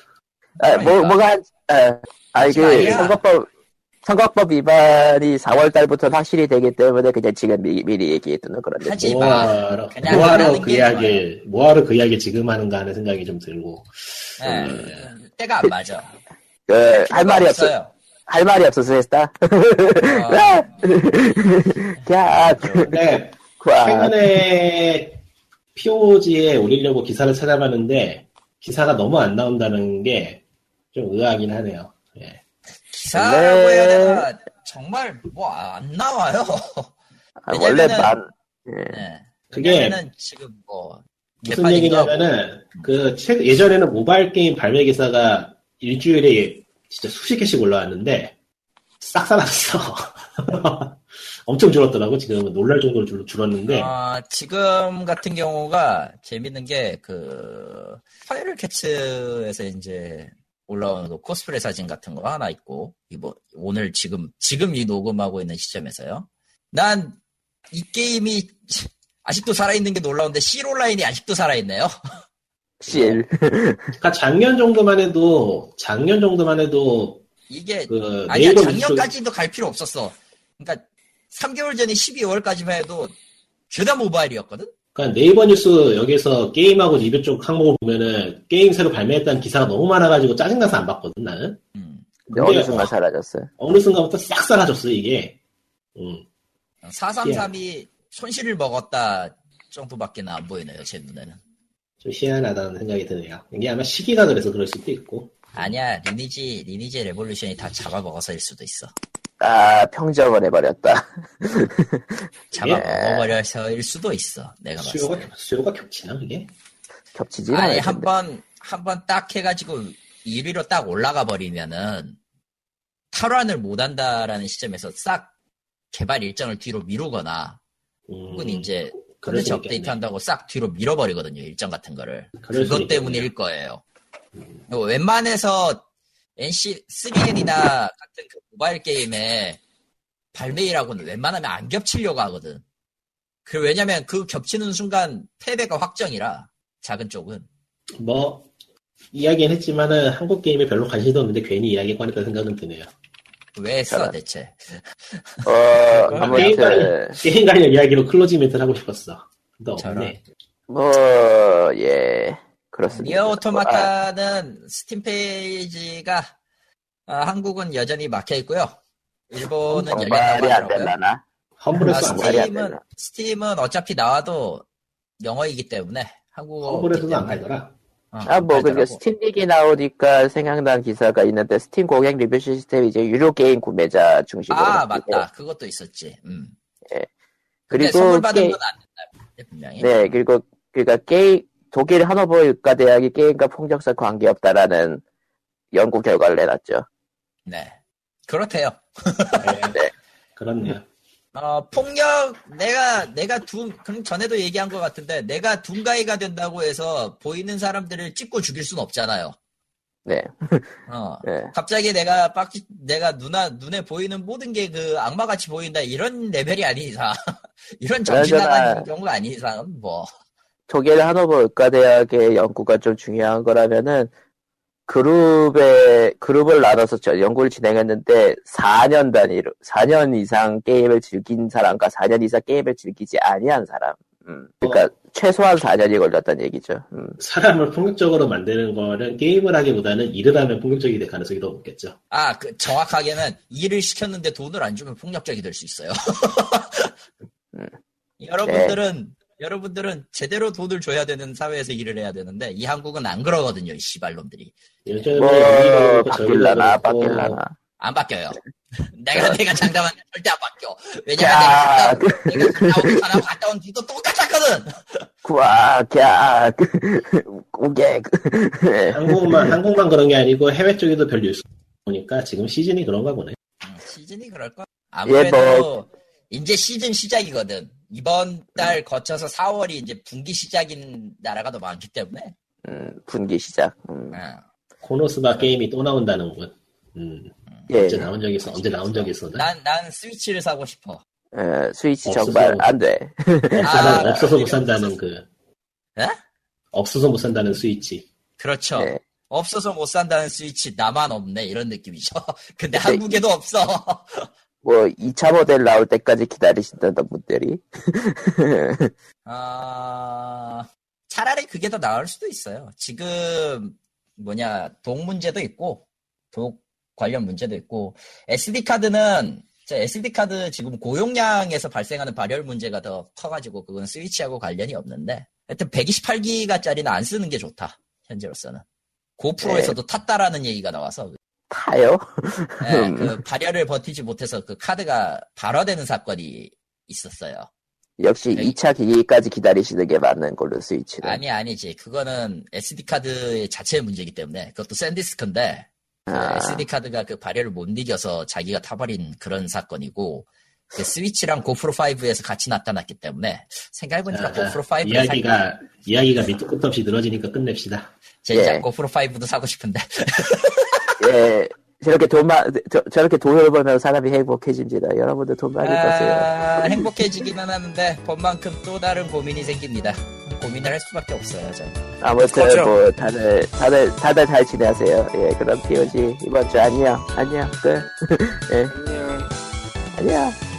아, 뭐 그러니까. 뭐가 아, 그 아니야. 선거법 선거법 위반이 4월 달부터 확실히 되기 때문에 그냥 지금 미, 미리 얘기해두는 그런 느낌. 하지 마. 뭐하러 그게 이야기 뭐하러 그 이야기 지금 하는가 하는 생각이 좀 들고 네, 음. 때가 안 맞아. 그, 할 말이 없어 없어요. 할 말이 없어서 했다. 어, 야, 근데 과 최근에 POG에 올리려고 기사를 찾아봤는데 기사가 너무 안 나온다는 게 좀 의아하긴 하네요. 예. 기사라고 원래- 해야 되나 정말 뭐 안 나와요. 아, 원래 만 예. 네. 그게 지금 뭐 무슨 얘기냐면은 그 최- 예전에는 모바일 게임 발매 기사가 일주일에 진짜 수십 개씩 올라왔는데 싹 사라졌어. 엄청 줄었더라고 지금은 놀랄 정도로 줄, 줄었는데 어, 지금 같은 경우가 재밌는 게 그 파이럴 캐츠에서 이제 올라오는 그 코스프레 사진 같은 거 하나 있고 이뭐 오늘 지금 지금 이 녹음하고 있는 시점에서요. 난 이 게임이 아직도 살아있는 게 놀라운데 실 온라인이 아직도 살아있네요. 실. 그러니까 작년 정도만 해도 작년 정도만 해도 이게 그 아니야 작년까지도 갈 필요 없었어. 그러니까 3개월 전에 12월까지만 해도 죄다 모바일이었거든. 그러니까 네이버 뉴스 여기서 게임하고 리뷰 쪽 항목을 보면은 게임 새로 발매했다는 기사가 너무 많아가지고 짜증나서 안 봤거든 나는 음. 근데 어느 순간 사라졌어요. 어느 순간부터 싹 사라졌어 이게 음. 433이 손실을 먹었다 정도밖에 안 보이네요, 제 눈에는. 좀 희한하다는 생각이 드네요 이게 아마 시기가 그래서 그럴 수도 있고 아니야, 리니지, 리니지 레볼루션이 다 잡아먹어서일 수도 있어. 아, 평정을 해버렸다. 잡아먹어버려서일 수도 있어, 내가 봤을 수요가 때. 수요가 겹치나 그게 겹치진 아니. 한 번, 한 번 딱 해가지고 1위로 딱 올라가 버리면은 탈환을 못 한다라는 시점에서 싹 개발 일정을 뒤로 미루거나 음, 혹은 이제 컨텐츠 수 업데이트 있겠네. 한다고 싹 뒤로 밀어버리거든요, 일정 같은 거를. 그것. 때문일 거예요. 웬만해서 NC 3N이나 같은 그 모바일 게임의 발매일하고는 웬만하면 안 겹치려고 하거든. 그 왜냐면 그 겹치는 순간 패배가 확정이라 작은 쪽은 뭐 이야기는 했지만은 한국 게임에 별로 관심도 없는데 괜히 이야기 꺼냈다 생각은 드네요. 왜 했어. 대체? 어, 아무튼, 게임 관련, 게임 관련 이야기로 closing 멘트를 하고 싶었어. 근데 없네. 뭐, 예, 그렇습니다. 니어 아, 오토마타는 스팀 페이지가 아, 한국은 여전히 막혀 있고요. 일본은 열렸다고 하더라고요. 아, 스팀은? 스팀은 어차피 나와도 영어이기 때문에 한국어 험블에서도 안 팔더라. 아, 뭐, 근데 스팀 얘기 나오니까 생각난 기사가 있는데, 스팀 고객 리뷰 시스템이 이제 유료 게임 구매자 중심으로. 아 맞다 그것도 있었지. 음. 근데 그리고, 선물 받은 게, 건안 된다. 분명히. 네, 그리고, 그니까 게임, 독일 하노버 의과대학이 게임과 폭력성 관계없다라는 연구 결과를 내놨죠. 네. 그렇대요. 네. 그렇네요. 어, 폭력, 내가, 내가 둠, 그럼 전에도 얘기한 것 같은데, 내가 둠가이가 된다고 해서 보이는 사람들을 찍고 죽일 순 없잖아요. 네, 어. 네. 갑자기 내가 빡, 내가 누나, 눈에 보이는 모든 게 그 악마같이 보인다. 이런 레벨이 아닌 이상. 이런 정신 나간 경우가 아닌 이상은 뭐. 독일 하노버 의과대학의 연구가 좀 중요한 거라면은 그룹에 그룹을 나눠서 저 연구를 진행했는데 4년 단위로 4년 이상 게임을 즐긴 사람과 4년 이상 게임을 즐기지 아니한 사람. 음, 그러니까 최소한 4년이 걸렸다는 얘기죠. 음. 사람을 폭력적으로 만드는 거는 게임을 하기보다는 일을 하면 폭력적이 될 가능성이 더 높겠죠. 아, 그, 정확하게는 일을 시켰는데 돈을 안 주면 폭력적이 될 수 있어요. 음. 여러분들은, 여러분들은 제대로 돈을 줘야 되는 사회에서 일을 해야 되는데, 이 한국은 안 그러거든요, 이 씨발놈들이. 요즘에 뭐 바뀔라나 바뀔라나. 안 바뀌어요. 내가, 내가 장담하면 절대 안 바뀌어. 왜냐면 야, 내가 갔다, 온 사람 갔다 온 뒤도 똑같았거든! 구악, 야, 고객. 한국만 한국만 그런 게 아니고 해외 쪽에도 별 뉴스 보니까 지금 시즌이 그런가 보네. 음, 시즌이 그럴걸? 아무래도, 예, 뭐. 이제 시즌 시작이거든. 이번 달 거쳐서 4월이 이제 분기 시작인 나라가 더 많기 때문에. 음, 분기 시작. 음. 어. 코노스바 게임이 또 나온다는군. 음, 예, 언제 나온 적이 있어? 언제 나온 적이 있어? 난, 난 스위치를 사고 싶어. 어, 스위치 없어서. 정말 안 돼. 없어서, 아, 없어서 못 산다는 없어서. 그 에? 없어서 못 산다는 스위치. 그렇죠. 네. 없어서 못 산다는 스위치 나만 없네 이런 느낌이죠. 근데 근데 한국에도 없어. 뭐 2차 모델 나올 때까지 기다리신다던 분들이? 아 차라리 그게 더 나을 수도 있어요. 지금 뭐냐 독 문제도 있고 독 관련 문제도 있고 SD 카드는 SD 카드 지금 고용량에서 발생하는 발열 문제가 더 커가지고 그건 스위치하고 관련이 없는데 하여튼 128기가짜리는 안 쓰는 게 좋다 현재로서는. 고프로에서도 탔다라는 얘기가 나와서 타요? 네, 음. 그 발열을 버티지 못해서 그 카드가 발화되는 사건이 있었어요. 역시 네. 2차 기기까지 기다리시는 게 맞는 걸로 스위치는. 아니 아니지 그거는 SD 카드 자체의 문제이기 때문에 그것도 샌디스크인데 그 아. SD 카드가 그 발열을 못 이겨서 자기가 타버린 그런 사건이고 그 스위치랑 고프로 5에서 같이 나타났기 때문에 생각해보니까 아, 고프로 5를 이야기가 이야기가 밑도 끝도 없이 늘어지니까 끝냅시다. 진짜 예. 고프로 5도 사고 싶은데 예, 저렇게 돈만 저, 저렇게 돈을 벌면 사람이 행복해집니다. 여러분들 돈 많이 버세요. 아, 행복해지기는 하는데 본만큼 또 다른 고민이 생깁니다. 고민을 할 수밖에 없어요. 저. 아무튼 그렇죠. 뭐 다들 다들 다들 잘 지내세요. 예, 그럼 POG 이번 주 안녕 안녕 끝. 예, 안녕. 안녕.